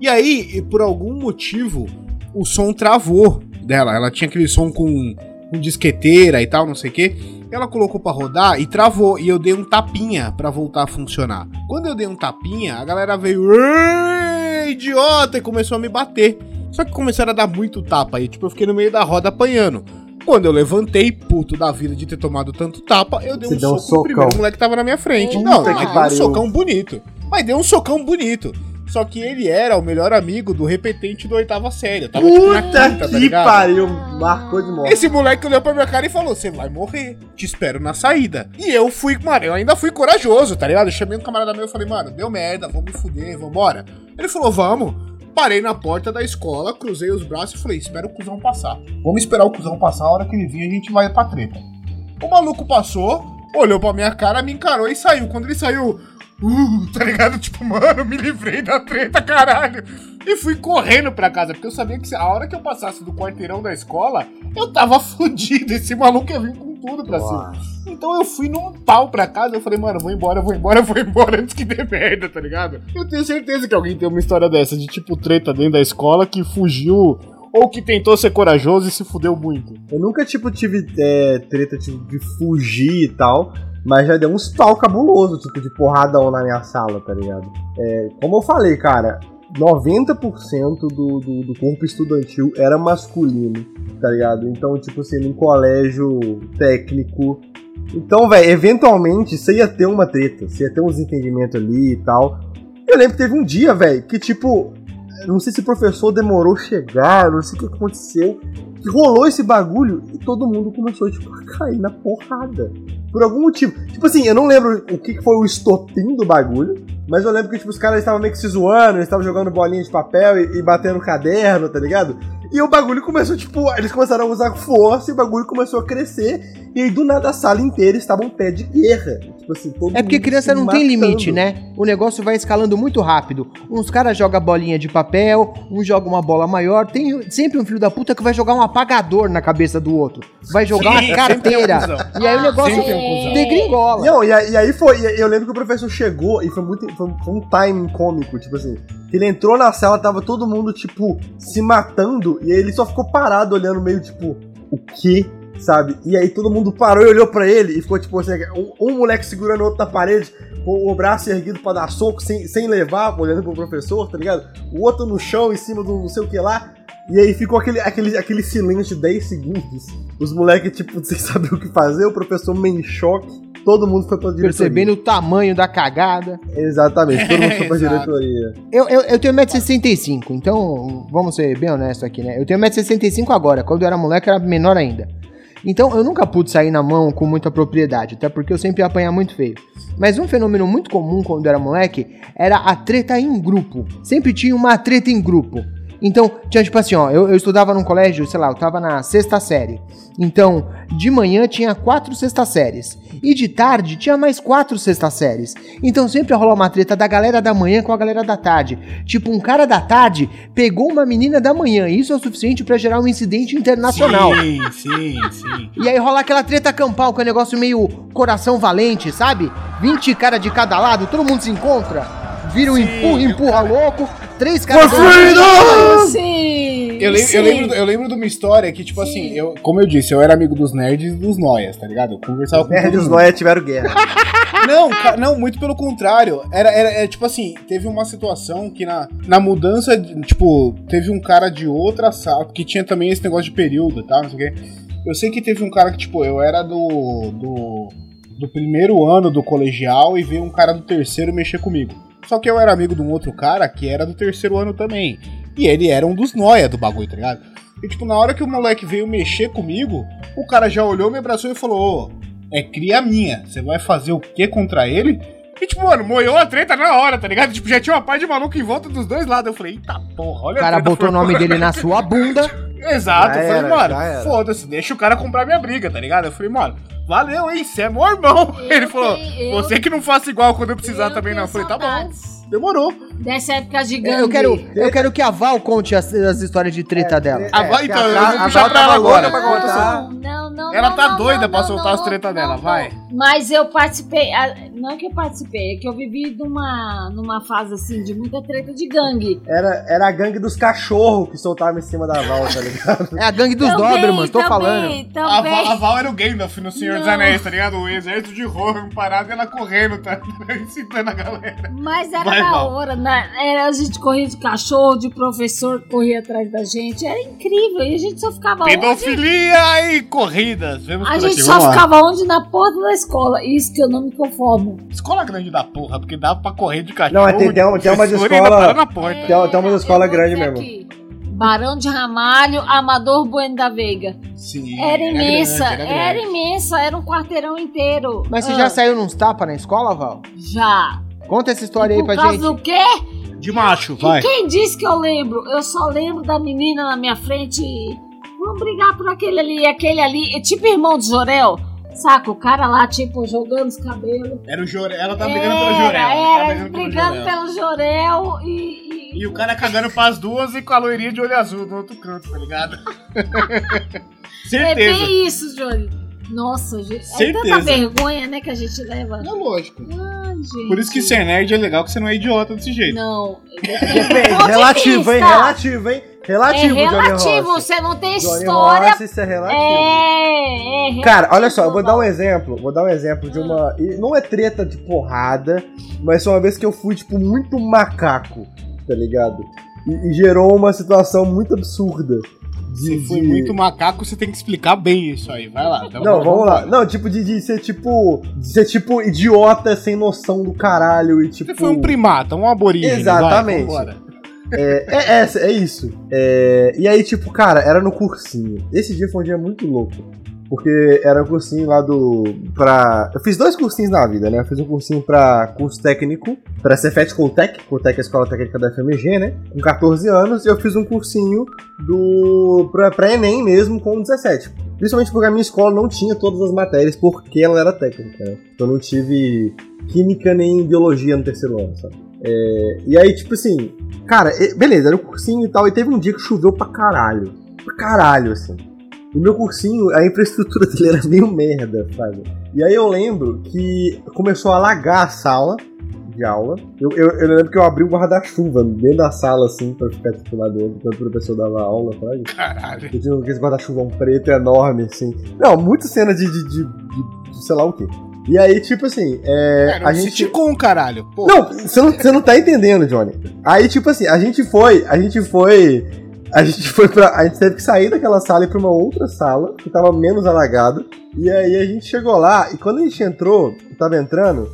E aí, por algum motivo, o som travou dela. Ela tinha aquele som com, com disqueteira e tal, não sei o quê. Ela colocou pra rodar e travou. E eu dei um tapinha pra voltar a funcionar. Quando eu dei um tapinha, a galera veio. "Ei, idiota! E começou a me bater. Só que começaram a dar muito tapa aí. Tipo, eu fiquei no meio da roda apanhando. Quando eu levantei, puto da vida de ter tomado tanto tapa, eu dei Você um deu um soco no socão. primeiro moleque que tava na minha frente. Puta não, mas deu um socão bonito. Mas deu um socão bonito. Só que ele era o melhor amigo do repetente do oitava série. Eu tava tipo Puta quinta, tá que ligado? pariu, marcou de morte. Esse moleque olhou pra minha cara e falou: Você vai morrer, te espero na saída. E eu fui, mano, eu ainda fui corajoso, tá ligado? Eu chamei um camarada meu e falei: Mano, deu merda, vamos me fuder, vambora. Ele falou: Vamos. Parei na porta da escola, cruzei os braços e falei: Espera o cuzão passar. Vamos esperar o cuzão passar, a hora que ele vir a gente vai pra treta. O maluco passou, olhou pra minha cara, me encarou e saiu. Quando ele saiu, uh, tá ligado? Tipo, mano, me livrei da treta, caralho. E fui correndo pra casa, porque eu sabia que a hora que eu passasse do quarteirão da escola, eu tava fudido. Esse maluco ia vir com tudo pra cima. Então eu fui num pau pra casa, eu falei, mano, vou embora, vou embora, vou embora antes que dê merda, tá ligado? Eu tenho certeza que alguém tem uma história dessa, de tipo treta dentro da escola que fugiu ou que tentou ser corajoso e se fudeu muito. Eu nunca, tipo, tive é, treta tipo, de fugir e tal, mas já deu uns pau cabuloso, tipo, de porradão na minha sala, tá ligado? É, como eu falei, cara, 90% do, do, do corpo estudantil era masculino, tá ligado? Então, tipo assim, num colégio técnico. Então, velho, eventualmente você ia ter uma treta, você ia ter um desentendimento ali e tal. Eu lembro que teve um dia, velho, que tipo, não sei se o professor demorou chegar, não sei o que aconteceu, que rolou esse bagulho e todo mundo começou, tipo, a cair na porrada. Por algum motivo. Tipo assim, eu não lembro o que foi o estopim do bagulho, mas eu lembro que, tipo, os caras estavam meio que se zoando, eles estavam jogando bolinha de papel e, e batendo caderno, tá ligado? E o bagulho começou, tipo, eles começaram a usar força e o bagulho começou a crescer. E aí, do nada, a sala inteira estava um pé de guerra. Tipo assim, todo É porque mundo criança se não tem matando. limite, né? O negócio vai escalando muito rápido. Uns caras jogam bolinha de papel, um joga uma bola maior. Tem sempre um filho da puta que vai jogar um apagador na cabeça do outro. Vai jogar Sim, uma tem um carteira. E aí o negócio tem cuzão. degringola. Não, e, aí- foi. e Eu lembro que o professor chegou e foi muito. Foi, um- foi um timing cômico, tipo assim. Que Ele entrou na sala, tava todo mundo, tipo, se matando, e aí ele só ficou parado olhando meio tipo, o quê? Sabe? E aí todo mundo parou e olhou pra ele e ficou tipo assim, um, um moleque segurando o outro na parede, com o braço erguido pra dar soco, sem, sem levar, olhando pro professor, tá ligado? O outro no chão, em cima do não sei o que lá. E aí ficou aquele, aquele, aquele silêncio de 10 segundos. Os moleques, tipo, sem saber o que fazer, o professor meio em choque. Todo mundo foi pra diretoria. Percebendo o tamanho da cagada. Exatamente, todo mundo foi pra diretoria. Eu, eu, eu tenho 1,65m, então vamos ser bem honestos aqui, né? Eu tenho 1,65m agora, quando eu era moleque era menor ainda. Então eu nunca pude sair na mão com muita propriedade, até porque eu sempre ia apanhar muito feio. Mas um fenômeno muito comum quando eu era moleque era a treta em grupo. Sempre tinha uma treta em grupo. Então, tinha tipo assim, ó, eu, eu estudava num colégio, sei lá, eu tava na sexta série. Então, de manhã tinha quatro sextas séries. E de tarde tinha mais quatro sextas séries. Então sempre rolou uma treta da galera da manhã com a galera da tarde. Tipo, um cara da tarde pegou uma menina da manhã. E isso é o suficiente pra gerar um incidente internacional. Sim, sim, sim. E aí rola aquela treta campal, que é um negócio meio coração valente, sabe? 20 cara de cada lado, todo mundo se encontra. Vira um Sim. empurra, empurra louco. Três caras. Sim. Eu, lem- eu sim. lembro, eu lembro de uma história que, tipo assim, eu, como eu disse, eu era amigo dos nerds e dos noias, tá ligado? Eu conversava com Nerd e os mundo. Noia tiveram guerra. Não, não, muito pelo contrário. Era, era, é, tipo assim, teve uma situação que na, na mudança, tipo, teve um cara de outra sala, que tinha também esse negócio de período e tal, não sei o quê. Eu sei que teve um cara que, tipo, eu era do, do, do primeiro ano do colegial e veio um cara do terceiro mexer comigo. Só que eu era amigo de um outro cara que era do terceiro ano também. E ele era um dos noia do bagulho, tá ligado? E, tipo, na hora que o moleque veio mexer comigo, o cara já olhou, me abraçou e falou: Ô, é cria minha. Você vai fazer o que contra ele? E tipo, mano, moiou a treta na hora, tá ligado? Tipo, já tinha uma parte de maluco em volta dos dois lados. Eu falei, eita porra, olha O cara botou o nome dele na sua bunda. Exato, Já eu falei, era, mano, foda-se, deixa o cara comprar minha briga, tá ligado? Eu falei, mano, valeu, hein? Você é meu irmão. Eu Ele falou, tenho- você que não faça igual quando eu precisar Eu também, não. Eu falei, tá bom, demorou. Dessa época gigante. Eu quero, eu quero que a Val conte as, as histórias de treta dela. A Val- que então, a- eu a vou puxar Val pra tava ela agora. pra contar. Não, não, não. Ela tá não, doida não, pra não, soltar não, as treta não, dela, não. vai. Mas eu participei. Não que eu participei, é que eu vivi numa, numa fase assim de muita treta de gangue. Era, era a gangue dos cachorros que soltava em cima da Val, tá ligado? É a gangue dos Também, Dobermans, tô também, falando. A Também. Val, a Val era o Gandalf no Senhor dos Não. Anéis, tá ligado? O exército de Rohan parado e ela correndo, tá? Incitando a galera. Mas era Vai, da hora, né? Era, a gente corria de cachorro, de professor que corria atrás da gente. Era incrível. E a gente só ficava onde? Pedofilia e corridas. Vemos A gente aqui, só vamos lá. ficava onde? Na porta da escola. Isso que eu não me conformo. Escola grande da porra, porque dava pra correr de cachorro. Não, mas tem- tem uma- tem uma de escola- na porta. Tem uma- tem uma escola eu vou grande mesmo. aqui. Barão de Ramalho, Amador Bueno da Veiga. Sim, Era imensa, grande, era, grande. imensa, era um quarteirão inteiro. Mas você Ah, já saiu nos tapas na escola, Val? Já. Conta essa história aí Por pra causa gente. do quê? De macho, E vai. quem disse que eu lembro? Eu só lembro da menina na minha frente. Vamos brigar por aquele ali, aquele ali. É tipo irmão de Jorel. Saca? O cara lá, tipo, jogando os cabelos. Era o Jorel, ela tá brigando pelo Jorel. Era, ela tá era, pelo brigando Jorel. pelo Jorel e. e- E o cara cagando pras duas e com a loirinha de olho azul do outro canto, tá ligado? É Certeza. bem isso, Johnny. Nossa, gente. É Certeza. tanta vergonha, né, que a gente leva. É lógico. Ai, gente. Por isso que ser nerd é legal, que você não é idiota desse jeito. Não. Depende, relativo, hein? Relativo, hein? Relativo, é relativo, você não tem Johnny história. Rossi, isso é relativo. É, é Cara, olha só, eu vou dar um exemplo. Vou dar um exemplo de uma. Não é treta de porrada, mas foi uma vez que eu fui, tipo, muito macaco, tá ligado? E, e gerou uma situação muito absurda. De, Se foi de- muito macaco, você tem que explicar bem isso aí. Vai lá. então Não, vamos lá. Não, tipo, de, de ser tipo. De ser tipo idiota sem noção do caralho e tipo. Você foi um primata, um aborígene. Exatamente. Vai. É, é, é, é isso. É, e aí, tipo, cara, era no cursinho. Esse dia foi um dia muito louco. Porque era um cursinho lá do. pra. Eu fiz dois cursinhos na vida, né? Eu fiz um cursinho pra curso técnico, pra Cefet Coltec, Coltec é a escola técnica da FMG, né? Com 14 anos, e eu fiz um cursinho do. pra, Enem mesmo com 17. Principalmente porque a minha escola não tinha todas as matérias, porque ela era técnica, né? Eu não tive química nem biologia no terceiro ano, sabe? É, e aí, tipo assim, cara, beleza, era um cursinho e tal, e teve um dia que choveu pra caralho. Pra caralho, assim. E meu cursinho, a infraestrutura dele era meio merda, sabe? E aí eu lembro que começou a alagar a sala de aula. Eu, eu, eu lembro que eu abri o guarda-chuva dentro da sala, assim, pra ficar tipo, lá dentro, enquanto o professor dava aula, sabe? Caralho. Eu tinha aquele guarda-chuva preto enorme, assim. Não, muita cena de, de, de, de- de sei lá o quê. E aí, tipo assim, é, Cara, a gente... um caralho. Pô, Não, você não, você não tá entendendo, Johnny. Aí, tipo assim, a gente foi, a gente foi. A gente foi pra. A gente teve que sair daquela sala e ir pra uma outra sala, que tava menos alagada. E aí a gente chegou lá, e quando a gente entrou, tava entrando,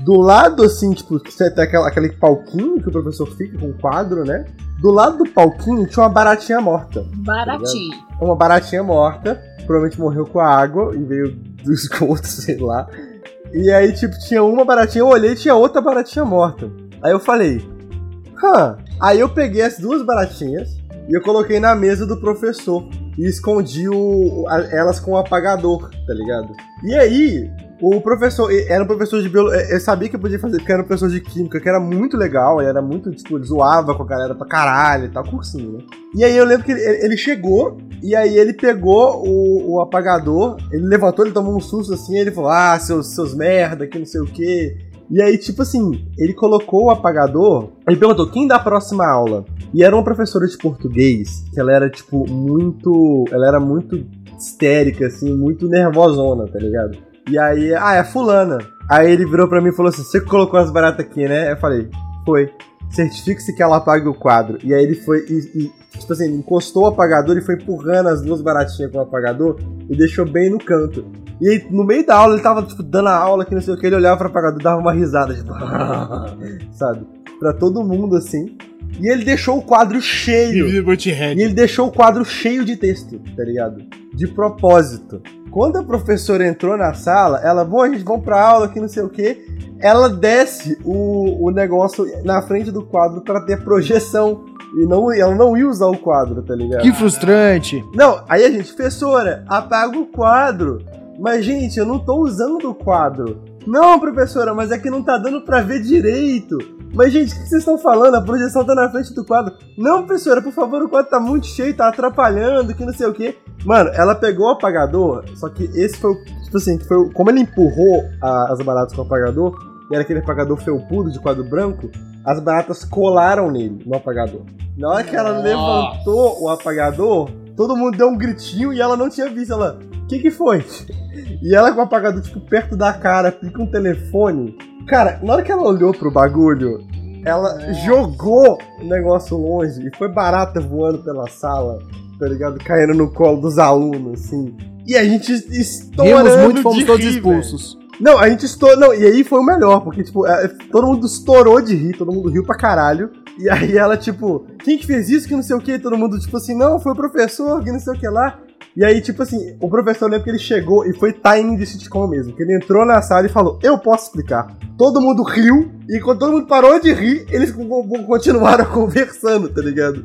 do lado assim, tipo, você tem aquela, aquele palquinho que o professor fica com o quadro, né? Do lado do palquinho tinha uma baratinha morta. Baratinho. Uma baratinha morta, provavelmente morreu com a água e veio do esgoto, sei lá. E aí, tipo, tinha uma baratinha, eu olhei e tinha outra baratinha morta. Aí eu falei, hã? Aí eu peguei as duas baratinhas e eu coloquei na mesa do professor e escondi o- a- elas com o apagador, tá ligado? E aí, o professor, era um professor de biologia, eu sabia que eu podia fazer, porque era um professor de química, que era muito legal, ele era muito, tipo, ele zoava com a galera pra caralho e tal, cursinho, né? E aí eu lembro que ele, ele chegou, e aí ele pegou o, o apagador, ele levantou, ele tomou um susto assim, ele falou, ah, seus, seus merda, que não sei o quê. E aí, tipo assim, ele colocou o apagador, ele perguntou, quem dá a próxima aula? E era uma professora de português, que ela era, tipo, muito. Ela era muito histérica, assim, muito nervosona, tá ligado? E aí, ah, é fulana. Aí ele virou pra mim e falou assim: Você colocou as baratas aqui, né? Eu falei: Foi. Certifique-se que ela apague o quadro. E aí ele foi e, e, tipo assim, encostou o apagador e foi empurrando as duas baratinhas com o apagador e deixou bem no canto. E aí, no meio da aula, ele tava, tipo, dando a aula que não sei o que, ele olhava pro apagador e dava uma risada, tipo, sabe? Pra todo mundo, assim. E ele deixou o quadro cheio. E ele deixou o quadro cheio de texto, tá ligado? De propósito. Quando a professora entrou na sala, ela, bom, a gente vamos pra aula aqui, não sei o quê. Ela desce o, o negócio na frente do quadro pra ter projeção. E não, ela não ia usar o quadro, tá ligado? Que frustrante. Não, aí a gente, professora, apaga o quadro. Mas, gente, eu não tô usando o quadro. Não, professora, mas é que não tá dando pra ver direito. Mas, gente, o que vocês estão falando? A projeção tá na frente do quadro. Não, professora, por favor, o quadro tá muito cheio, tá atrapalhando, que não sei o quê. Mano, ela pegou o apagador, só que esse foi o. Tipo assim, foi o- como ele empurrou a- as baratas com o apagador, e era aquele apagador felpudo de quadro branco, as baratas colaram nele, no apagador. Na hora que ela Nossa. levantou o apagador, todo mundo deu um gritinho e ela não tinha visto. Ela, o que que foi? E ela com o apagador, tipo, perto da cara, pica um telefone. Cara, na hora que ela olhou pro bagulho, ela jogou o negócio longe e foi barata voando pela sala, tá ligado? Caindo no colo dos alunos, assim. E a gente estourando Rimos muito, fomos de todos rir, expulsos. não, a gente estourou. Não, e aí foi o melhor, porque, tipo, é, todo mundo estourou de rir, todo mundo riu pra caralho. E aí ela, tipo, quem que fez isso? Que não sei o que, todo mundo, tipo assim, não, foi o professor, que não sei o que lá. E aí, tipo assim, o professor lembra que ele chegou e foi timing de sitcom mesmo. Que ele entrou na sala e falou, eu posso explicar. Todo mundo riu, e quando todo mundo parou de rir, eles co- co- continuaram conversando, tá ligado?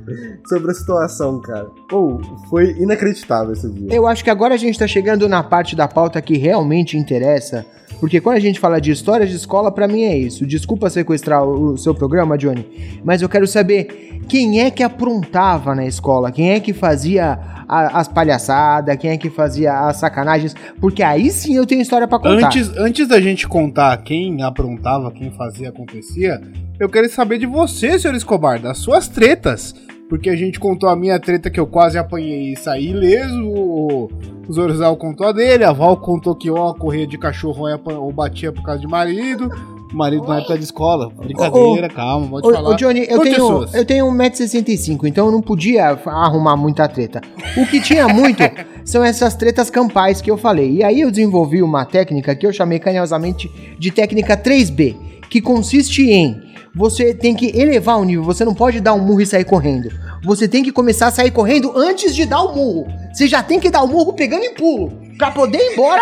Sobre a situação, cara. Pô, foi inacreditável esse dia. Eu acho que agora a gente tá chegando na parte da pauta que realmente interessa, Porque quando a gente fala de história de escola, pra mim é isso. Desculpa sequestrar o, seu programa, Johnny, mas eu quero saber quem é que aprontava na escola, quem é que fazia a- as palhaçadas, quem é que fazia as sacanagens, porque aí sim eu tenho história pra contar. Antes, antes da gente contar quem aprontava, quem fazia, acontecia, eu quero saber de você, senhor Escobar, das suas tretas. Porque a gente contou a minha treta que eu quase apanhei e saí ileso, o Zorzal contou a dele, a Val contou que ó, corria de cachorro ou, batia por causa de marido, marido na época de escola. Brincadeira, calma, pode Ô, falar. ô, Johnny, eu tenho, pessoas? eu tenho 1,65m, então eu não podia arrumar muita treta. O que tinha muito são essas tretas campais que eu falei. E aí eu desenvolvi uma técnica que eu chamei carinhosamente de técnica 3B, que consiste em você tem que elevar o nível, você não pode dar um murro e sair correndo. Você tem que começar a sair correndo antes de dar o murro. Você já tem que dar o murro pegando em pulo, pra poder ir embora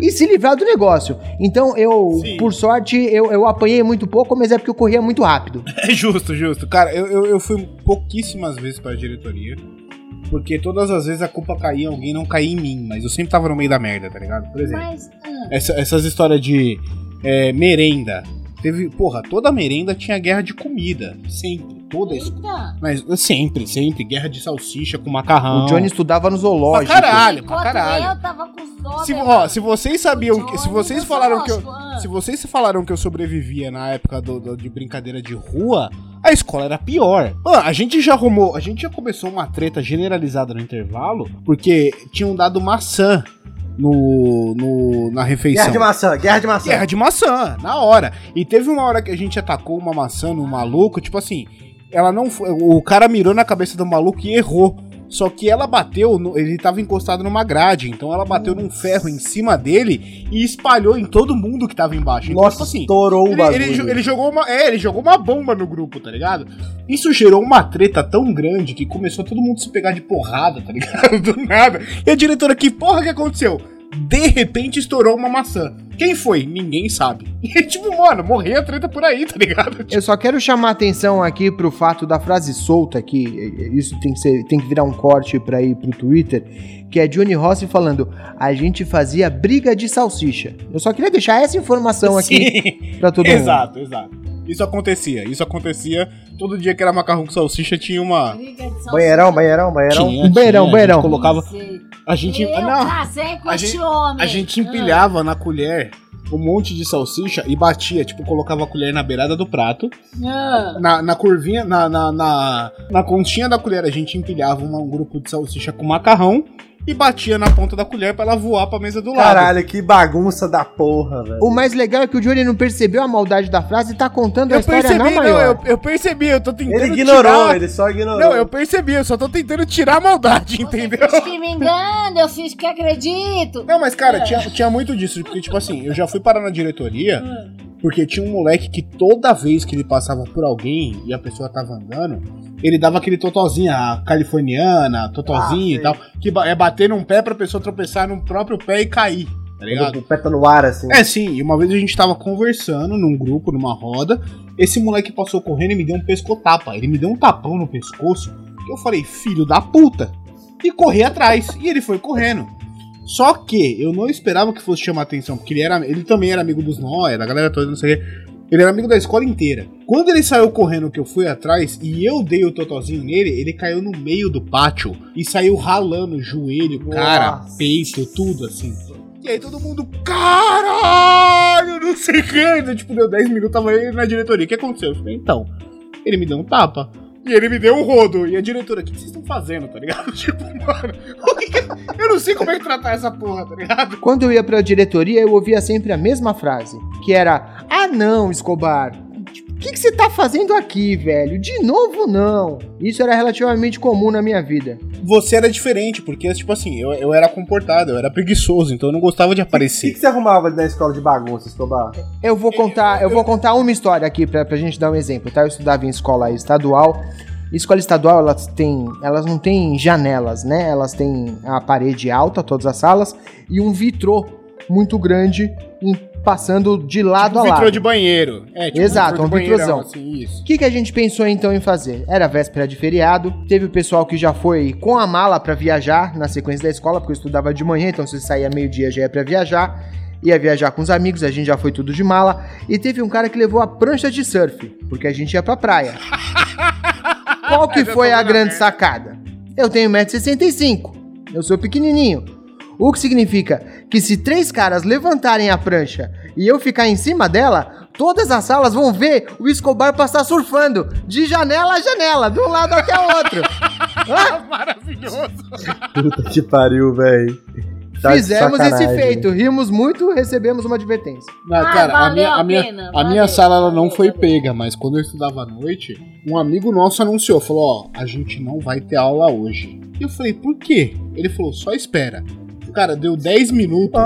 e se livrar do negócio. Então eu, Sim. por sorte, eu, eu apanhei muito pouco, mas é porque eu corria muito rápido. É justo, justo. Cara, eu, eu, eu fui pouquíssimas vezes pra diretoria. Porque todas as vezes a culpa caía em alguém, não caía em mim. Mas eu sempre tava no meio da merda, tá ligado? Por exemplo, Mas. ah, essa- essas histórias de é, merenda. Teve, porra, toda merenda tinha guerra de comida. Sempre. Toda isso. eita. Mas sempre, sempre. Guerra de salsicha com macarrão. O Johnny estudava no Pra zoológico. caralho, pra caralho. Eu tava com dó Se, ó, se vocês sabiam que. Se vocês do falaram que eu. ah. Se vocês falaram que eu sobrevivia na época do, do- de brincadeira de rua, a escola era pior. Mano, a gente já arrumou, a gente já começou uma treta generalizada no intervalo, porque tinham dado maçã no, no na refeição. Guerra de maçã, guerra de maçã. Guerra de maçã, na hora. E teve uma hora que a gente atacou uma maçã no maluco, tipo assim, ela não foi, o cara mirou na cabeça do maluco e errou. Só que ela bateu, no- ele tava encostado numa grade, então ela bateu num ferro em cima dele e espalhou em todo mundo que tava embaixo. Então, Nossa, tipo assim, estourou o ele, bagulho. ele ele jogou uma, é, ele jogou uma bomba no grupo, tá ligado? Isso gerou uma treta tão grande que começou todo mundo se pegar de porrada, tá ligado? Do nada. E a diretora, que porra que aconteceu? De repente estourou uma maçã. Quem foi? Ninguém sabe. E tipo, mano, morreu a treta por aí, tá ligado? Eu só quero chamar a atenção aqui pro fato da frase solta que isso tem que ser, tem que virar um corte pra ir pro Twitter, que é Johnny Rossi falando: "A gente fazia briga de salsicha". Eu só queria deixar essa informação aqui pra todo mundo. Exato, exato. Isso acontecia, isso acontecia. Todo dia que era macarrão com salsicha tinha uma. Banheirão, banheirão, banheirão. Tinha, Um beirão, tinha, beirão. A gente colocava. A gente. Eu Não, casei com a gente- homem. A gente Ah. empilhava na colher um monte de salsicha e batia, tipo, colocava a colher na beirada do prato, Ah. na, na curvinha, na, na, na, na conchinha da colher a gente empilhava um grupo de salsicha com macarrão e batia na ponta da colher pra ela voar pra mesa do lado. Caralho, que bagunça da porra, velho. O mais legal é que o Johnny não percebeu a maldade da frase e tá contando a Eu história percebi, na não, maior. eu, eu percebi, eu tô tentando Ele ignorou, tirar... ele só ignorou. Não, eu percebi, eu só tô tentando tirar a maldade, entendeu? Você que me engana, eu fiz que acredito. Não, mas cara, tinha, tinha muito disso, porque, tipo assim, eu já fui parar na diretoria, porque tinha um moleque que toda vez que ele passava por alguém e a pessoa tava andando, ele dava aquele totozinho, a californiana, totozinho Ah, e tal, que é bater num pé pra pessoa tropeçar no próprio pé e cair, tá ligado? O pé tá no ar, assim. É, sim, e uma vez a gente tava conversando num grupo, numa roda, esse moleque passou correndo e me deu um pescotapa. Ele me deu um tapão no pescoço, que eu falei, filho da puta! E corri atrás, e ele foi correndo. Só que eu não esperava que fosse chamar atenção, porque ele, era, ele também era amigo dos Noia, da galera toda, não sei o quê. Ele era amigo da escola inteira. Quando ele saiu correndo que eu fui atrás e eu dei o totozinho nele, ele caiu no meio do pátio e saiu ralando joelho, cara, Nossa. peito, tudo assim. E aí todo mundo, caralho, não sei o que. Tipo, deu 10 minutos, tava ele na diretoria. O que aconteceu? Eu falei, então, ele me deu um tapa. E ele me deu um rodo. E a diretora, o que vocês estão fazendo, tá ligado? Tipo, mano, eu não sei como é que tratar essa porra, tá ligado? Quando eu ia pra diretoria, eu ouvia sempre a mesma frase, que era: "Ah, não, Escobar. O que, que você tá fazendo aqui, velho? De novo, não. Isso era relativamente comum na minha vida. Você era diferente, porque, tipo assim, eu, eu era comportado, eu era preguiçoso, então eu não gostava de O que, aparecer. que você arrumava na escola de bagunça, Escobar? Eu vou contar, eu vou contar uma história aqui pra, pra gente dar um exemplo, tá? Eu estudava em escola estadual. Escola estadual, elas têm, elas não têm janelas, né? Elas têm a parede alta, todas as salas, e um vitrô muito grande em- passando de lado a Um lado. vitrô de banheiro. É, tipo Exato, um vitrôzão. assim. O que, que a gente pensou então em fazer? Era véspera de feriado, teve o pessoal que já foi com a mala pra viajar na sequência da escola, porque eu estudava de manhã, então se saía meio-dia já ia pra viajar. ia viajar com os amigos, a gente já foi tudo de mala, e teve um cara que levou a prancha de surf, porque a gente ia pra praia. Qual que foi a grande sacada? Eu tenho 1,65m, eu sou pequenininho. O que significa que se três caras levantarem a prancha e eu ficar em cima dela, todas as salas vão ver o Escobar passar surfando, de janela a janela, de um lado até o outro. Maravilhoso. Puta que pariu, velho. Tá Fizemos esse feito, rimos muito, recebemos uma advertência. Não, Ah, cara, a valeu minha, a a minha, pena, a valeu. minha sala ela não foi valeu. pega, mas quando eu estudava à noite, um amigo nosso anunciou, falou, ó, a gente não vai ter aula hoje. E eu falei, por quê? Ele falou, só espera. Cara, deu 10 minutos,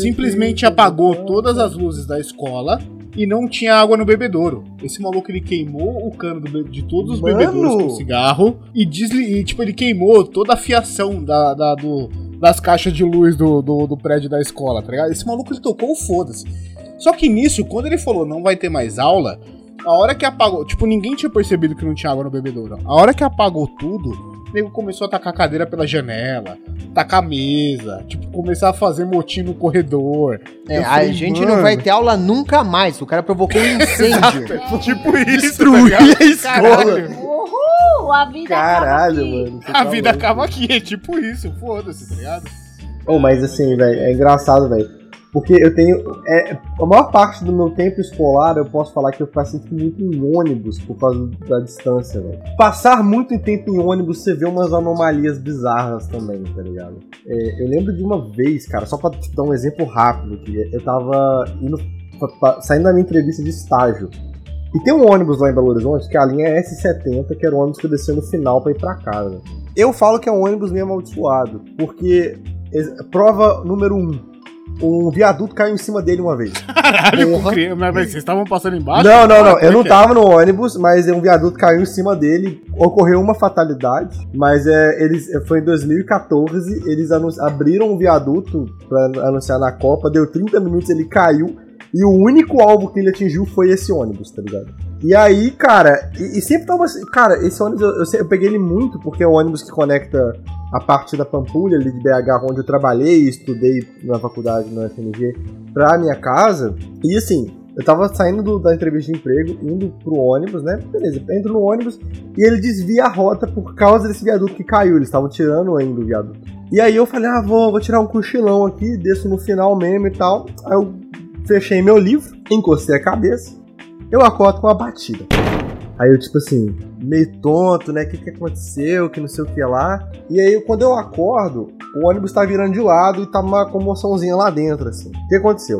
simplesmente apagou todas as luzes da escola e não tinha água no bebedouro. Esse maluco ele queimou o cano de todos os Mano! bebedouros com cigarro e, desli e tipo ele queimou toda a fiação da, da- do- das caixas de luz do, do, do prédio da escola, tá ligado? Esse maluco ele tocou o foda-se. Só que nisso, quando ele falou não vai ter mais aula, a hora que apagou, tipo, ninguém tinha percebido que não tinha água no bebedouro. A hora que apagou tudo, o nego começou a tacar a cadeira pela janela, tacar a mesa, tipo, começar a fazer motim no corredor. É, a falei, gente "Mano." não vai ter aula nunca mais. O cara provocou um incêndio. Tipo isso, Destruir tá a escola. Caralho, Uhul, a vida Caralho, acaba aqui. mano. você a tá vida louco. acaba aqui, é tipo isso, foda-se, tá ligado? Oh, mas assim, velho, é engraçado, velho. Porque eu tenho. É, a maior parte do meu tempo escolar eu posso falar que eu passei muito em ônibus por causa da distância, velho. Passar muito tempo em ônibus, você vê umas anomalias bizarras também, tá ligado? É, eu lembro de uma vez, cara, só pra te dar um exemplo rápido aqui. Eu tava indo. saindo da minha entrevista de estágio. E tem um ônibus lá em Belo Horizonte, que a linha é S70, que era o ônibus que eu descia no final pra ir pra casa. Eu falo que é um ônibus meio amaldiçoado, porque prova número um. Um viaduto caiu em cima dele uma vez. Caralho, Porra. criança, mas vocês estavam passando embaixo? Não, não, não. Eu é não que é? tava no ônibus, mas um viaduto caiu em cima dele. Ocorreu uma fatalidade, mas é, eles foi em 2014. Eles abriram um viaduto pra anunciar na Copa. Deu 30 minutos, ele caiu. E o único alvo que ele atingiu foi esse ônibus, tá ligado? E aí, cara, e, e sempre tava assim. Cara, esse ônibus eu, eu, eu peguei ele muito porque é o ônibus que conecta a parte da Pampulha, ali de BH, onde eu trabalhei e estudei na faculdade, na FMG, pra minha casa. E assim, eu tava saindo do- da entrevista de emprego, indo pro ônibus, né? Beleza, entro no ônibus e ele desvia a rota por causa desse viaduto que caiu. Eles estavam tirando ainda o viaduto. E aí eu falei, ah, vou, vou tirar um cochilão aqui, desço no final mesmo e tal. Aí eu fechei meu livro, encostei a cabeça, eu acordo com uma batida. Aí eu, tipo assim, meio tonto, né? O que, que aconteceu? Que não sei o que lá. E aí, quando eu acordo, o ônibus tá virando de lado e tá uma comoçãozinha lá dentro, assim. O que aconteceu?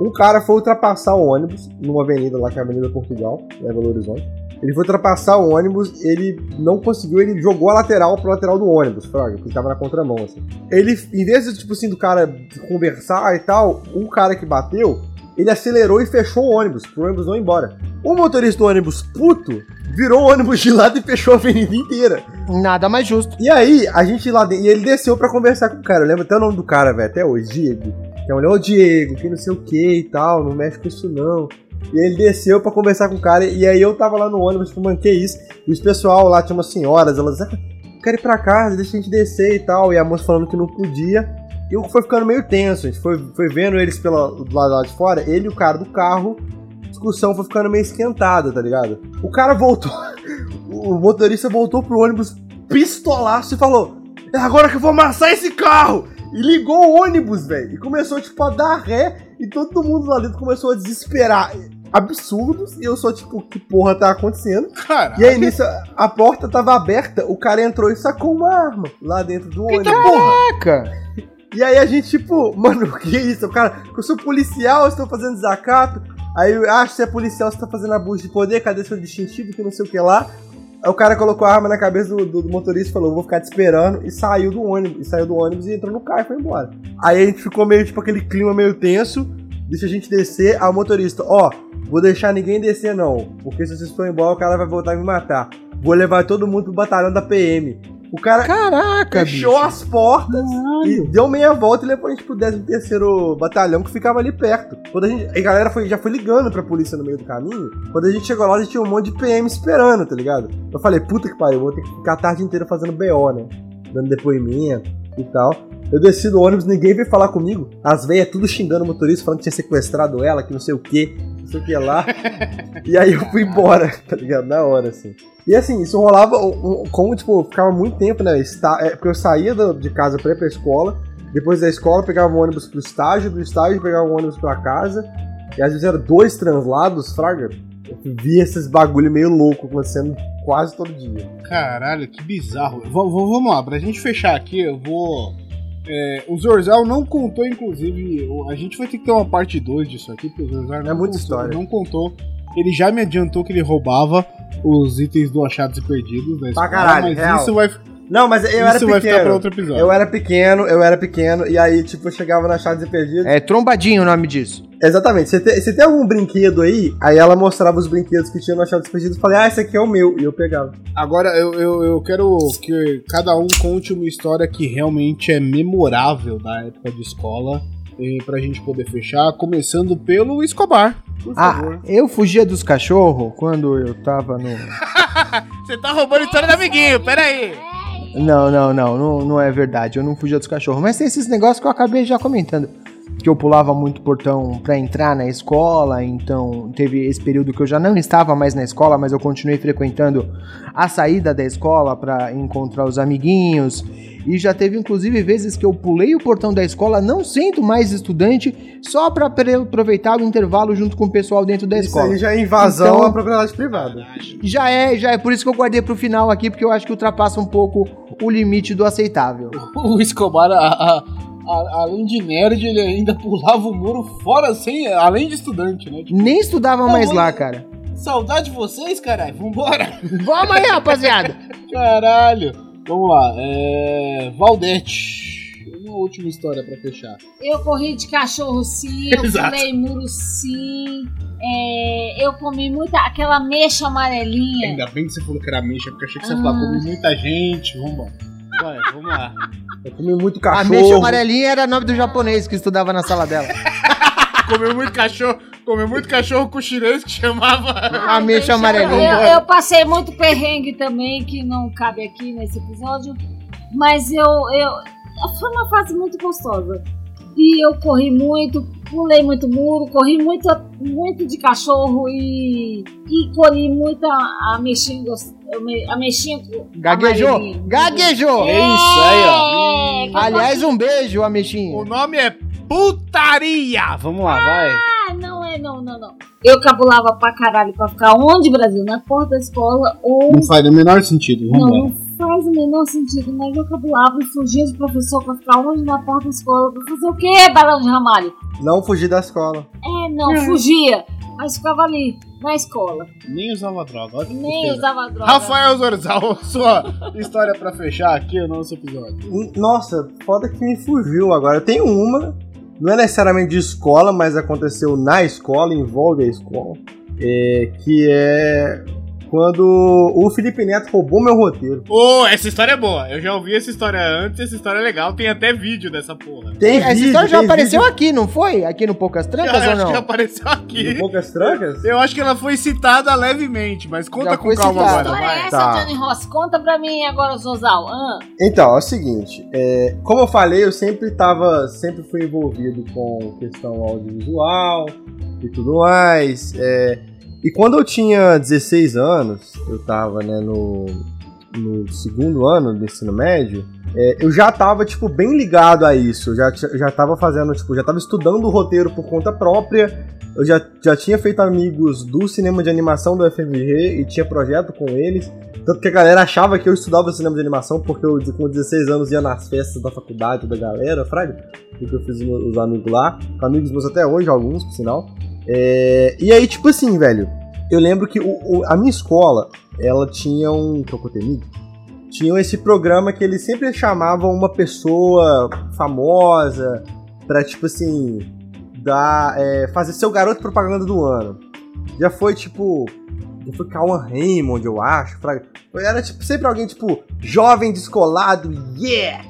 Um cara foi ultrapassar o ônibus numa avenida lá, que é a Avenida Portugal, né, Belo Horizonte. Ele foi ultrapassar o ônibus, ele não conseguiu, ele jogou a lateral pro lateral do ônibus, porque tava na contramão, assim. Ele, em vez de, tipo assim, do cara conversar e tal, o cara que bateu, ele acelerou e fechou o ônibus, pro ônibus não ir embora. O motorista do ônibus puto virou o ônibus de lado e fechou a avenida inteira. Nada mais justo. E aí, a gente lá dentro, e ele desceu pra conversar com o cara. Eu lembro até o nome do cara, velho, até hoje, Diego. Que é um ô Diego, que não sei o que e tal, não mexe com isso não. E ele desceu pra conversar com o cara, e aí eu tava lá no ônibus, tipo, mano, que isso? E os pessoal lá, tinha umas senhoras, elas, ah, eu quero ir pra casa, deixa a gente descer e tal. E a moça falando que não podia. E eu foi ficando meio tenso, a gente foi, foi vendo eles pela, do lado lá de fora, ele e o cara do carro, a discussão foi ficando meio esquentada, tá ligado? O cara voltou, o motorista voltou pro ônibus pistolaço e falou: É agora que eu vou amassar esse carro! E ligou o ônibus, velho. E começou, tipo, a dar ré. E todo mundo lá dentro começou a desesperar. Absurdos. E eu só, tipo, que porra tá acontecendo? E aí nisso, a porta tava aberta. O cara entrou e sacou uma arma lá dentro do ônibus. Caraca! E aí a gente, tipo, mano, que é isso? O cara, eu sou policial, eu estou fazendo desacato. Aí eu acho que você é policial, você tá fazendo abuso de poder, cadê seu distintivo, que não sei o que lá. Aí o cara colocou a arma na cabeça do, do- do motorista e falou, vou ficar te esperando, e saiu do ônibus, e saiu do ônibus e entrou no carro e foi embora. Aí a gente ficou meio, tipo, aquele clima meio tenso, deixa a gente descer, aí o motorista, ó, vou deixar ninguém descer não, porque se vocês forem embora o cara vai voltar e me matar. Vou levar todo mundo pro batalhão da PM. O cara Caraca, fechou bicho. as portas e deu meia volta e levou a gente pro 13 terceiro batalhão que ficava ali perto. Quando a gente. A galera foi, já foi ligando pra polícia no meio do caminho. Quando a gente chegou lá, a gente tinha um monte de PM esperando, tá ligado? Eu falei, puta que pariu, vou ter que ficar a tarde inteira fazendo BO, né? Dando depoimento e tal. Eu desci do ônibus, ninguém veio falar comigo. As velhas tudo xingando o motorista, falando que tinha sequestrado ela, que não sei o que, não sei o que lá. e aí eu fui embora, tá ligado? Na hora, assim. E assim, isso rolava, como, tipo, ficava muito tempo, né? É, porque eu saía de casa pra ir pra escola, depois da escola pegava um ônibus pro estágio, do estágio pegava um ônibus pra casa, e às vezes eram dois translados, fraga. Eu via esses bagulho meio louco acontecendo quase todo dia. Caralho, que bizarro. V- vamos lá, pra gente fechar aqui, eu vou. É, o Zorzal não contou, inclusive. A gente vai ter que ter uma parte 2 disso aqui, porque o Zorzal não, É muita contou, história. não contou. Ele já me adiantou que ele roubava os itens do Achados e Perdidos da escola, caralho, mas real. isso vai, Não, mas eu isso era vai ficar pra pequeno. outro episódio. Eu era pequeno, eu era pequeno, e aí, tipo, eu chegava na Chaves e Perdidos. É trombadinho o nome disso. Exatamente, você tem, tem algum brinquedo aí? Aí ela mostrava os brinquedos que tinha no Chaves e Perdidos e falei, ah, esse aqui é o meu, e eu pegava. Agora eu, eu, eu quero que cada um conte uma história que realmente é memorável da época de escola. E pra gente poder fechar, começando pelo Escobar. Por Ah, favor. eu fugia dos cachorros quando eu tava no. Você tá roubando a história do amiguinho, peraí. Não, não, não, não, não é verdade. Eu não fugia dos cachorros. Mas tem esses negócios que eu acabei já comentando. Que eu pulava muito portão pra entrar na escola, então teve esse período que eu já não estava mais na escola, mas eu continuei frequentando a saída da escola pra encontrar os amiguinhos. E já teve inclusive vezes que eu pulei o portão da escola, não sendo mais estudante, só pra pre- aproveitar o intervalo junto com o pessoal dentro da Isso escola. aí já é invasão Então- à propriedade privada. Já é, já é por isso que eu guardei pro final aqui, porque eu acho que ultrapassa um pouco o limite do aceitável. O Escobar, a- a- a- além de nerd, ele ainda pulava o muro fora, sem, além de estudante, né? Tipo, Nem estudava Não, mais lá, cara. saudade de vocês, caralho. Vambora. Vamos aí, rapaziada. Caralho. Vamos lá. É... Valdete. Uma última história pra fechar. Eu corri de cachorro sim, eu Exato. pulei muro sim. é, eu comi muita. aquela mexa amarelinha. Ainda bem que você falou que era mexa, porque eu achei que você Ah. falou comi muita gente. Vambora. Vai, vamos lá. Eu comi muito A cachorro. mexa amarelinha era nome do japonês que estudava na sala dela. Comeu muito cachorro, comeu muito cachorro com chinês que chamava. A mexa Eu, amarelinha. eu passei muito perrengue também, que não cabe aqui nesse episódio. Mas eu, eu. Foi uma fase muito gostosa. E eu corri muito, pulei muito muro, corri muito, muito de cachorro e, e colhi muita a mexinha, gos- a mexinha Gaguejou? amarelinha. Gaguejou! É isso aí, ó. É, Aliás, um beijo, a mexinha. O nome é putaria. Vamos lá, vai. Ah, não é, não, não, não. Eu cabulava pra caralho pra ficar onde, Brasil? Na porta da escola ou. Não faz o menor sentido. Não, Vambora. não faz o menor sentido, mas eu cabulava e fugia de professor pra ficar onde? Na porta da escola. Pra fazer o quê, Barão de Ramalho? Não fugir da escola. É, não, fugia. Mas ficava ali, na escola. Nem usava droga. Olha Nem besteira. usava droga. Rafael Zorzal, sua história pra fechar aqui o nosso episódio. Hum, Nossa, foda que me fugiu agora. Eu tenho uma, não é necessariamente de escola, mas aconteceu na escola, envolve a escola. É, que é quando o Felipe Neto roubou meu roteiro. Ô, essa história é boa. Eu já ouvi essa história antes, essa história é legal. Tem até vídeo dessa porra. Tem Essa vídeo, história já tem apareceu vídeo aqui, não foi? Aqui no Poucas Trancas Eu ou acho que não? apareceu aqui. poucas trancas? Eu acho que ela foi citada levemente, mas conta Já com calma citada. Que agora, história é essa, Tá. Johnny Ross? Conta pra mim agora, Zozal. Ah, Então, é o seguinte, é, como eu falei, eu sempre tava, sempre fui envolvido com questão audiovisual e tudo mais. é, e quando eu tinha 16 anos, eu tava né, no, no segundo ano do ensino médio, é, eu já tava, tipo, bem ligado a isso. Eu já, já tava fazendo, tipo, já tava estudando o roteiro por conta própria. Eu já, já tinha feito amigos do cinema de animação do FMG e tinha projeto com eles. Tanto que a galera achava que eu estudava cinema de animação porque eu, com 16 anos, ia nas festas da faculdade da galera, fraga. E que eu fiz os os amigos lá. Amigos meus até hoje, alguns, por sinal. É, e aí, tipo assim, velho, eu lembro que o- o- a minha escola, ela tinha um. Tocotemido? Tinha esse programa que eles sempre chamavam uma pessoa famosa pra, tipo assim, dar, é, fazer seu garoto propaganda do ano. Já foi, tipo. Já foi Cauan Raymond, eu acho. fraga. Era, tipo, sempre alguém, tipo, jovem, descolado, yeah!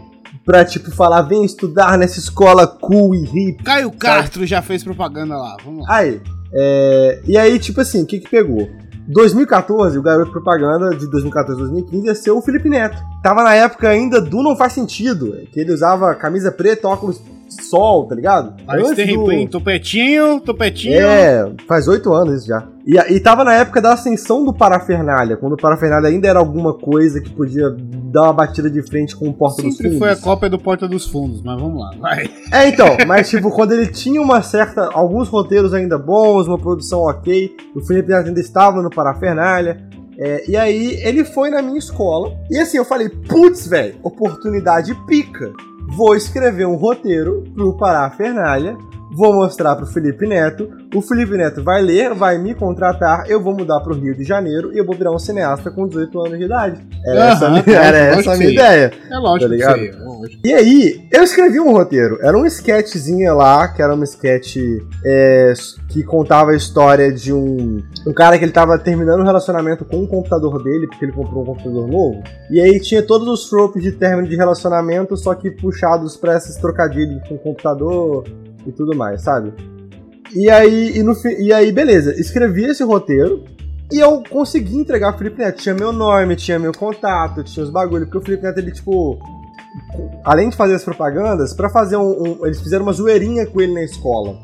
Pra, tipo, falar, vem estudar nessa escola cool e hip. Caio Castro já fez propaganda lá. Vamos lá. Aí, é, e aí, tipo assim, o que que pegou? 2014, o garoto propaganda de 2014 2015 ia ser o Felipe Neto. Tava na época ainda do Não Faz Sentido, que ele usava camisa preta, óculos sol, tá ligado? Aí Antes tem do- replay, topetinho, topetinho. É, faz oito anos isso já. E, e tava na época da ascensão do Parafernália, quando o Parafernália ainda era alguma coisa que podia dar uma batida de frente com o Porta dos Sempre Fundos. foi a cópia do Porta dos Fundos, mas vamos lá, vai. É, então, mas tipo, quando ele tinha uma certa. alguns roteiros ainda bons, uma produção ok, o Felipe Neto ainda estava no Parafernália. é, e aí ele foi na minha escola. E assim, eu falei, putz, velho, oportunidade pica. Vou escrever um roteiro pro Parafernália. Vou mostrar pro Felipe Neto. O Felipe Neto vai ler, vai me contratar. Eu vou mudar pro Rio de Janeiro e eu vou virar um cineasta com 18 anos de idade. Era essa, a Aham, minha- era essa a minha ideia. É lógico Tá ligado? é lógico. E aí, eu escrevi um roteiro. Era um sketchzinha lá, que era uma sketch é, que contava a história de um, um cara que ele tava terminando um relacionamento com o computador dele, porque ele comprou um computador novo. E aí tinha todos os tropes de término de relacionamento, só que puxados pra esses trocadilhos com o computador e tudo mais, sabe? E aí, e, no, e aí, beleza, escrevi esse roteiro. E eu consegui entregar pro Felipe Neto. Tinha meu nome, tinha meu contato, tinha os bagulho. Porque o Felipe Neto, ele, tipo, além de fazer as propagandas, pra fazer um, um- Eles fizeram uma zoeirinha com ele na escola.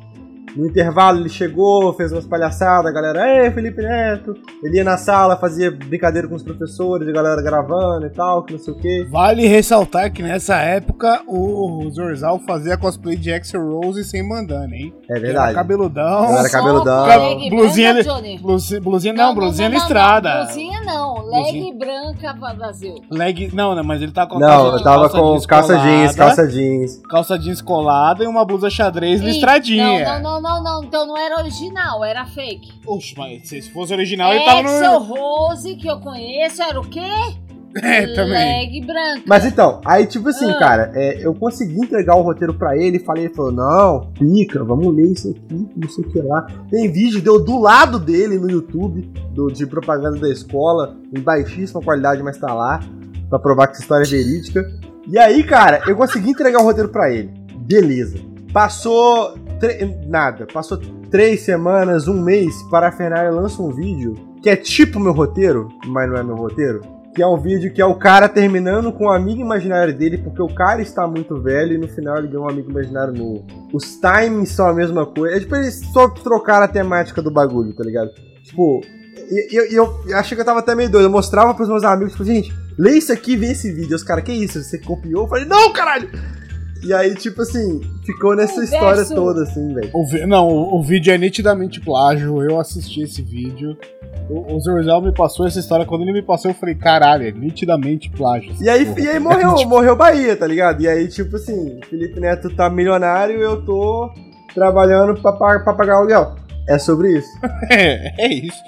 No intervalo ele chegou, fez umas palhaçadas, a galera, ei, Felipe Neto. Ele ia na sala, fazia brincadeira com os professores, a galera gravando e tal, que não sei o quê. Vale ressaltar que nessa época o Zorzal fazia cosplay de Axel Rose sem bandana, hein? É Era verdade. cabeludão. Era cabeludão. Leg Blusinha branca. Blusinha, blusinha não, blusinha listrada. Blusinha não, leg branca, Brasil. Leg, não, não, mas ele tá com Não, calça- eu tava calça com jeans calça jeans, calça jeans. calça jeans colada e uma blusa xadrez listradinha. Não, não, não, não, não. Então não era original, era fake. Oxe, mas se fosse original ele tava Axel no... Rose, que eu conheço, era o quê? É, também. Leg branca. Mas então, aí tipo assim, Ah. cara, é, eu consegui entregar o roteiro pra ele falei, ele falou, não, pica, vamos ler isso aqui, não sei o que lá. Tem vídeo, deu do lado dele no YouTube, do, de propaganda da escola, em baixíssima qualidade, mas tá lá, pra provar que essa história é verídica. E aí, cara, eu consegui entregar o roteiro pra ele. Beleza. Passou. Nada. Passou três semanas, um mês, para a Fernália lança um vídeo que é tipo meu roteiro, mas não é meu roteiro. Que é um vídeo que é o cara terminando com o amigo imaginário dele, porque o cara está muito velho e no final ele ganhou um amigo imaginário novo. Os timings são a mesma coisa. É tipo, eles só trocaram a temática do bagulho, tá ligado? Tipo, e e- e eu, eu achei que eu tava até meio doido. Eu mostrava pros meus amigos, tipo, gente, lê isso aqui, vê esse vídeo. Os caras, que isso? Você copiou? Eu falei, não, caralho! E aí, tipo assim, ficou nessa O história verso- toda, assim, velho. Vi- Não, o, o vídeo é nitidamente plágio. Eu assisti esse vídeo. O, o Zorzal me passou essa história. Quando ele me passou, eu falei, caralho, é nitidamente plágio. E aí, porra. e aí morreu, morreu Bahia, tá ligado? E aí, tipo assim, Felipe Neto tá milionário e eu tô trabalhando pra, pra pagar o aluguel. É sobre isso. É, é isso.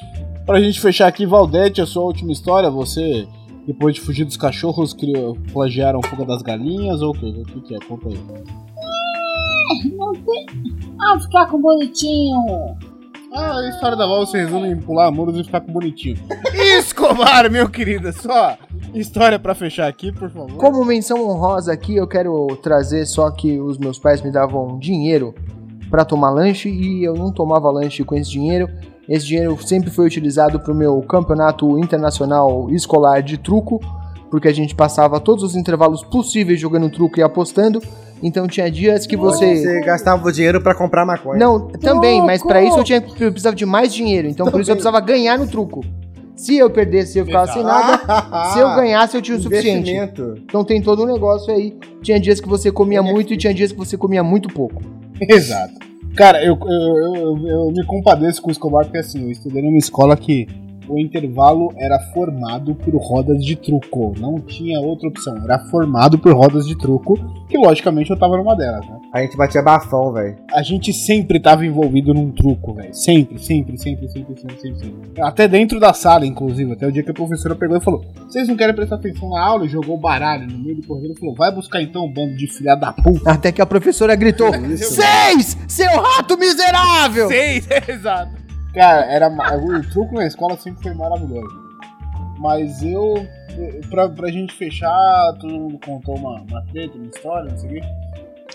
Pra gente fechar aqui, Valdete, a sua última história, você, depois de fugir dos cachorros, criou, plagiaram Fuga das Galinhas ou o quê? O que, que é? Conta aí. Não tem. Ah, ficar com bonitinho. Ah, a história da Val se resume em pular muros e ficar com bonitinho. Escobar, meu querido, só história pra fechar aqui, por favor. Como menção honrosa aqui, eu quero trazer só que os meus pais me davam dinheiro pra tomar lanche e eu não tomava lanche com esse dinheiro. Esse dinheiro sempre foi utilizado pro meu campeonato internacional escolar de truco, porque a gente passava todos os intervalos possíveis jogando truco e apostando. Então tinha dias que você Você gastava o dinheiro pra comprar maconha. não, também, mas pra Truco! isso eu, tinha, eu precisava de mais dinheiro. Então por isso eu precisava ganhar no truco. Se eu perdesse, eu ficava sem nada. Se eu ganhasse, eu tinha o suficiente. Então tem todo um negócio aí. Tinha dias que você comia muito e tinha dias que você comia muito pouco. Exato. Cara, eu, eu, eu, eu me compadeço com o Escobar porque assim, eu estudei numa escola que o intervalo era formado por rodas de truco. Não tinha outra opção. Era formado por rodas de truco, que logicamente eu tava numa delas, né? A gente batia bafão, velho. A gente sempre tava envolvido num truco, velho. Sempre, sempre, sempre, sempre, sempre, sempre, sempre. Até dentro da sala, inclusive. Até o dia que a professora pegou e falou: Vocês não querem prestar atenção na aula? E jogou baralho no meio do corredor e falou: Vai buscar então um bando de filha da puta. Até que a professora gritou: Seis! Seu rato miserável! Seis, exato. Cara, era, o truco na escola sempre foi maravilhoso. Mas eu, pra, pra gente fechar, todo mundo contou uma, uma treta, uma história, não sei o quê.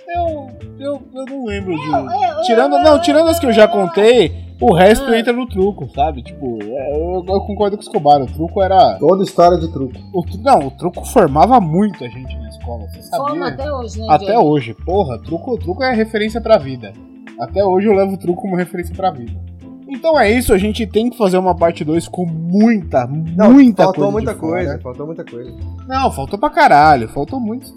Eu, eu, eu não lembro de. Tirando, não, tirando as que eu já contei, O resto Ah. entra no truco, sabe? Tipo, é, eu, eu concordo com o Escobar. O truco era. Toda história de truco. o não, o truco formava muita gente na escola. Você sabia? Forma até hoje, né, Até hoje, porra, truco, truco é referência pra vida. Até hoje eu levo o truco como referência pra vida. Então é isso, a gente tem que fazer uma parte 2 com muita, Não, muita faltou coisa. muita de fora. coisa, faltou muita coisa. Não, faltou pra caralho, faltou muito,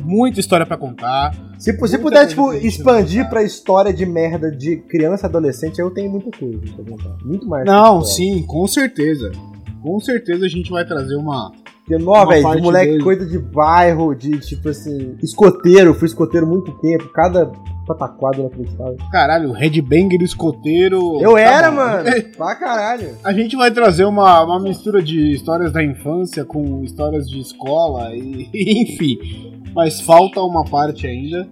muita história pra contar. Se, se puder, coisa tipo, expandir pra história de merda de criança e adolescente, eu tenho muita coisa pra contar. Muito mais. Não, sim, com certeza. Com certeza a gente vai trazer uma. Porque, nó, velho, moleque, dele. coisa de bairro, de, tipo assim, escoteiro, fui escoteiro muito tempo, cada pataquada inacreditável. Caralho, headbanger escoteiro. Eu Tá era, bom. mano, pra caralho. A gente vai trazer uma, uma mistura de histórias da infância com histórias de escola e enfim. Mas falta uma parte ainda.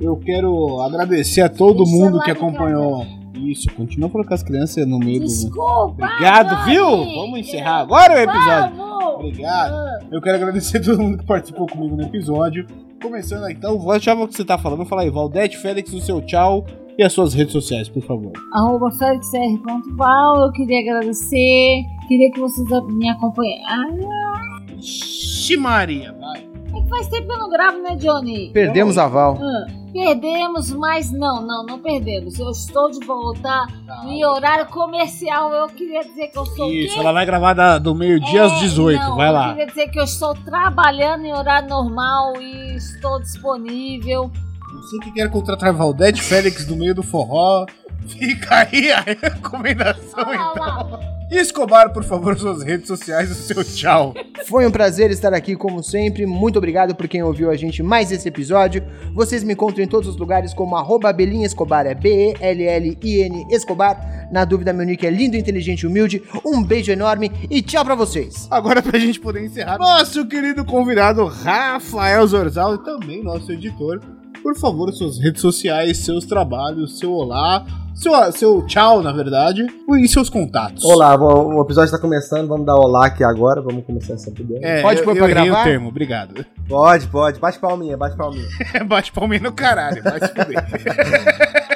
Eu quero agradecer a todo Deixa mundo que acompanhou. Isso, continua com as crianças no meio do. Desculpa, Obrigado, viu? Vamos encerrar agora o episódio. Vamos! Obrigado. Eu quero agradecer a todo mundo que participou comigo no episódio. Começando então, vou achar o que você tá falando. Fala aí, Valdete Félix, o seu tchau e as suas redes sociais, por favor. arroba felixr.val, eu queria agradecer, queria que vocês me acompanhassem. Ah, Ixi, Maria, vai. É que faz tempo que eu não gravo, né, Johnny? Perdemos a Val. Ah, perdemos, mas não, não, não perdemos. Eu estou de volta em horário comercial. Eu queria dizer que eu sou Isso, ela vai gravar da- do meio-dia às É, 18, não, vai Eu lá. queria dizer que eu estou trabalhando em horário normal e estou disponível. Você que quer contratar Valdete Félix no meio do forró, fica aí a recomendação lá, então. E Escobar, por favor, suas redes sociais e o seu tchau. Foi um prazer estar aqui como sempre. Muito obrigado por quem ouviu a gente mais esse episódio. Vocês me encontram em todos os lugares como arroba Belinha Escobar, é B-E-L-L-I-N Escobar. Na dúvida, meu nick é lindo, inteligente e humilde. Um beijo enorme e tchau pra vocês. Agora, pra gente poder encerrar, nosso querido convidado Rafael Zorzal e também nosso editor, por favor, suas redes sociais, seus trabalhos, seu olá, seu, seu tchau, na verdade, e seus contatos. Olá, o o episódio tá começando, vamos dar olá aqui agora, vamos começar essa ideia. É, Pode pôr pra errei gravar? o termo, obrigado. Pode, pode, bate palminha, bate palminha. Bate palminha no caralho, fuder.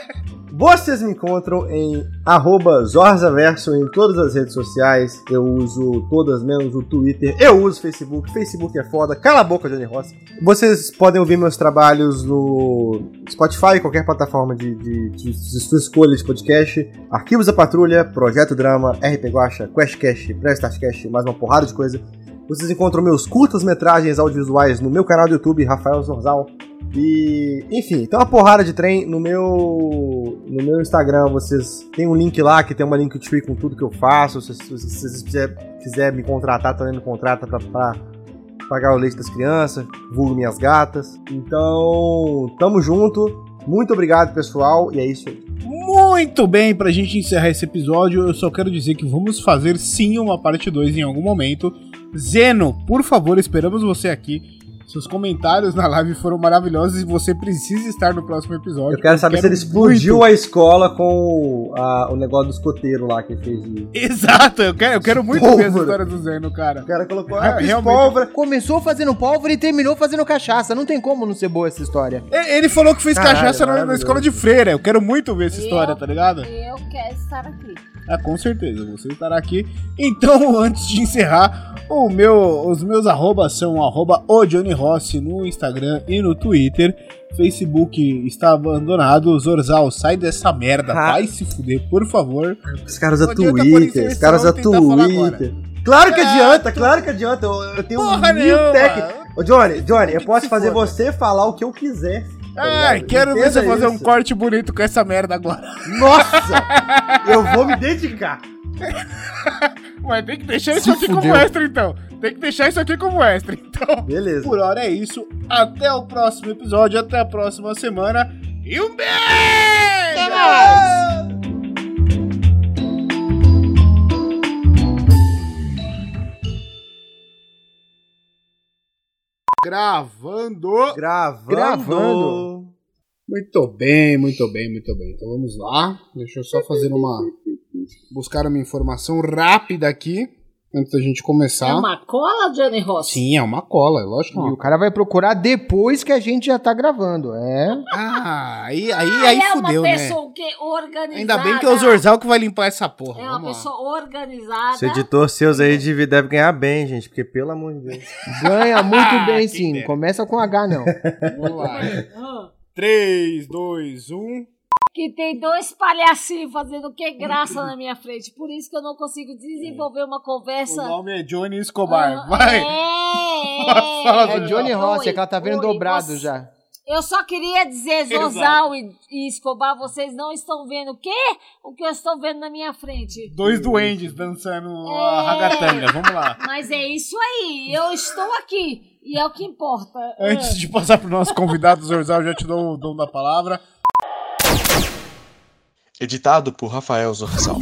Vocês me encontram em Zorzaverso em todas as redes sociais. Eu uso todas menos o Twitter. Eu uso Facebook. Facebook é foda. Cala a boca, Johnny Rossi. Vocês podem ouvir meus trabalhos no Spotify, qualquer plataforma de, de, de, de sua escolha de podcast. Arquivos da Patrulha, Projeto Drama, RP Guacha, QuestCast, PrestaScast, mais uma porrada de coisa. Vocês encontram meus curtas-metragens audiovisuais no meu canal do YouTube, Rafael Zorzal. E, enfim, tem uma porrada de trem no meu no meu Instagram. Vocês tem um link lá que tem uma link tree com tudo que eu faço. Se, vocês quiser, quiser me contratar, também me contrata pra pagar o leite das crianças, vulgo minhas gatas. Então, tamo junto. Muito obrigado, pessoal. E é isso aí. Muito bem, pra gente encerrar esse episódio, eu só quero dizer que vamos fazer sim uma parte 2 em algum momento. Zeno, por favor, esperamos você aqui. Seus comentários na live foram maravilhosos e você precisa estar no próximo episódio. Eu quero saber se ele explodiu muito- a escola com o, a- o negócio do escoteiro lá que ele fez. De... Exato, eu quero, eu quero muito ver essa história do Zeno, cara. O cara colocou É, ah, fiz realmente. pólvora. Começou fazendo pólvora e terminou fazendo cachaça. Não tem como não ser boa essa história. Ele falou que fez Caralho, cachaça na, na escola de freira. Eu quero muito ver essa história, Eu- tá ligado? Eu quero estar aqui. Ah, com certeza, você estará aqui. Então, antes de encerrar, o meu, os meus arrobas são arroba o Johnny Rossi no Instagram e no Twitter. Facebook está abandonado. Zorzal, sai dessa merda. Ah. Vai se fuder, por favor. Os caras adianta aparecer Twitter, os caras falar agora. Twitter. Claro que Ah, adianta, claro que adianta. Eu, eu tenho Porra mil técnicas. Ô, Johnny, Johnny, eu posso fazer você falar o que eu quiser. Ai, quero ver você Entenda fazer um corte bonito com essa merda agora. Nossa! eu vou me dedicar. Mas tem que deixar Se isso aqui como fudeu. extra, então. Tem que deixar isso aqui como extra, então. Beleza. Por hora é isso. Até o próximo episódio, até a próxima semana. E um beijo! Gravando. Gravando. Gravando. Muito bem, muito bem, muito bem. Então vamos lá. Deixa eu só fazer uma. Buscar uma informação rápida aqui. Antes da gente começar. É uma cola, Johnny Ross? Sim, é uma cola, é lógico que é E uma o cara vai procurar depois que a gente já tá gravando. É. Ah, aí, aí, aí é fudeu, uma né? pessoa o quê? organizada. Ainda bem que é o Zorzal que vai limpar essa porra. É uma Vamos lá. pessoa organizada. Esse editor seus aí deve deve ganhar bem, gente, porque pelo amor de Deus. Ganha muito bem, Quem sim. começa com H, não. Vamos lá. Ah, 3, 2, 1. Que tem dois palhacinhos fazendo que graça na minha frente. Por isso que eu não consigo desenvolver uma O conversa. nome é Johnny Escobar. Ah, Vai. É, Fala, É Johnny Rossi, é que ela tá vendo oi, dobrado você- já. Eu só queria dizer, Zozal e, e Escobar, vocês não estão vendo o quê? O que eu estou vendo na minha frente. Dois duendes dançando a É. ragatanga. Vamos lá. Mas é isso aí, eu estou aqui. E é o que importa. Antes de passar pro nosso convidado, Zorzal, eu já te dou o dom da palavra. Editado por Rafael Zorzal.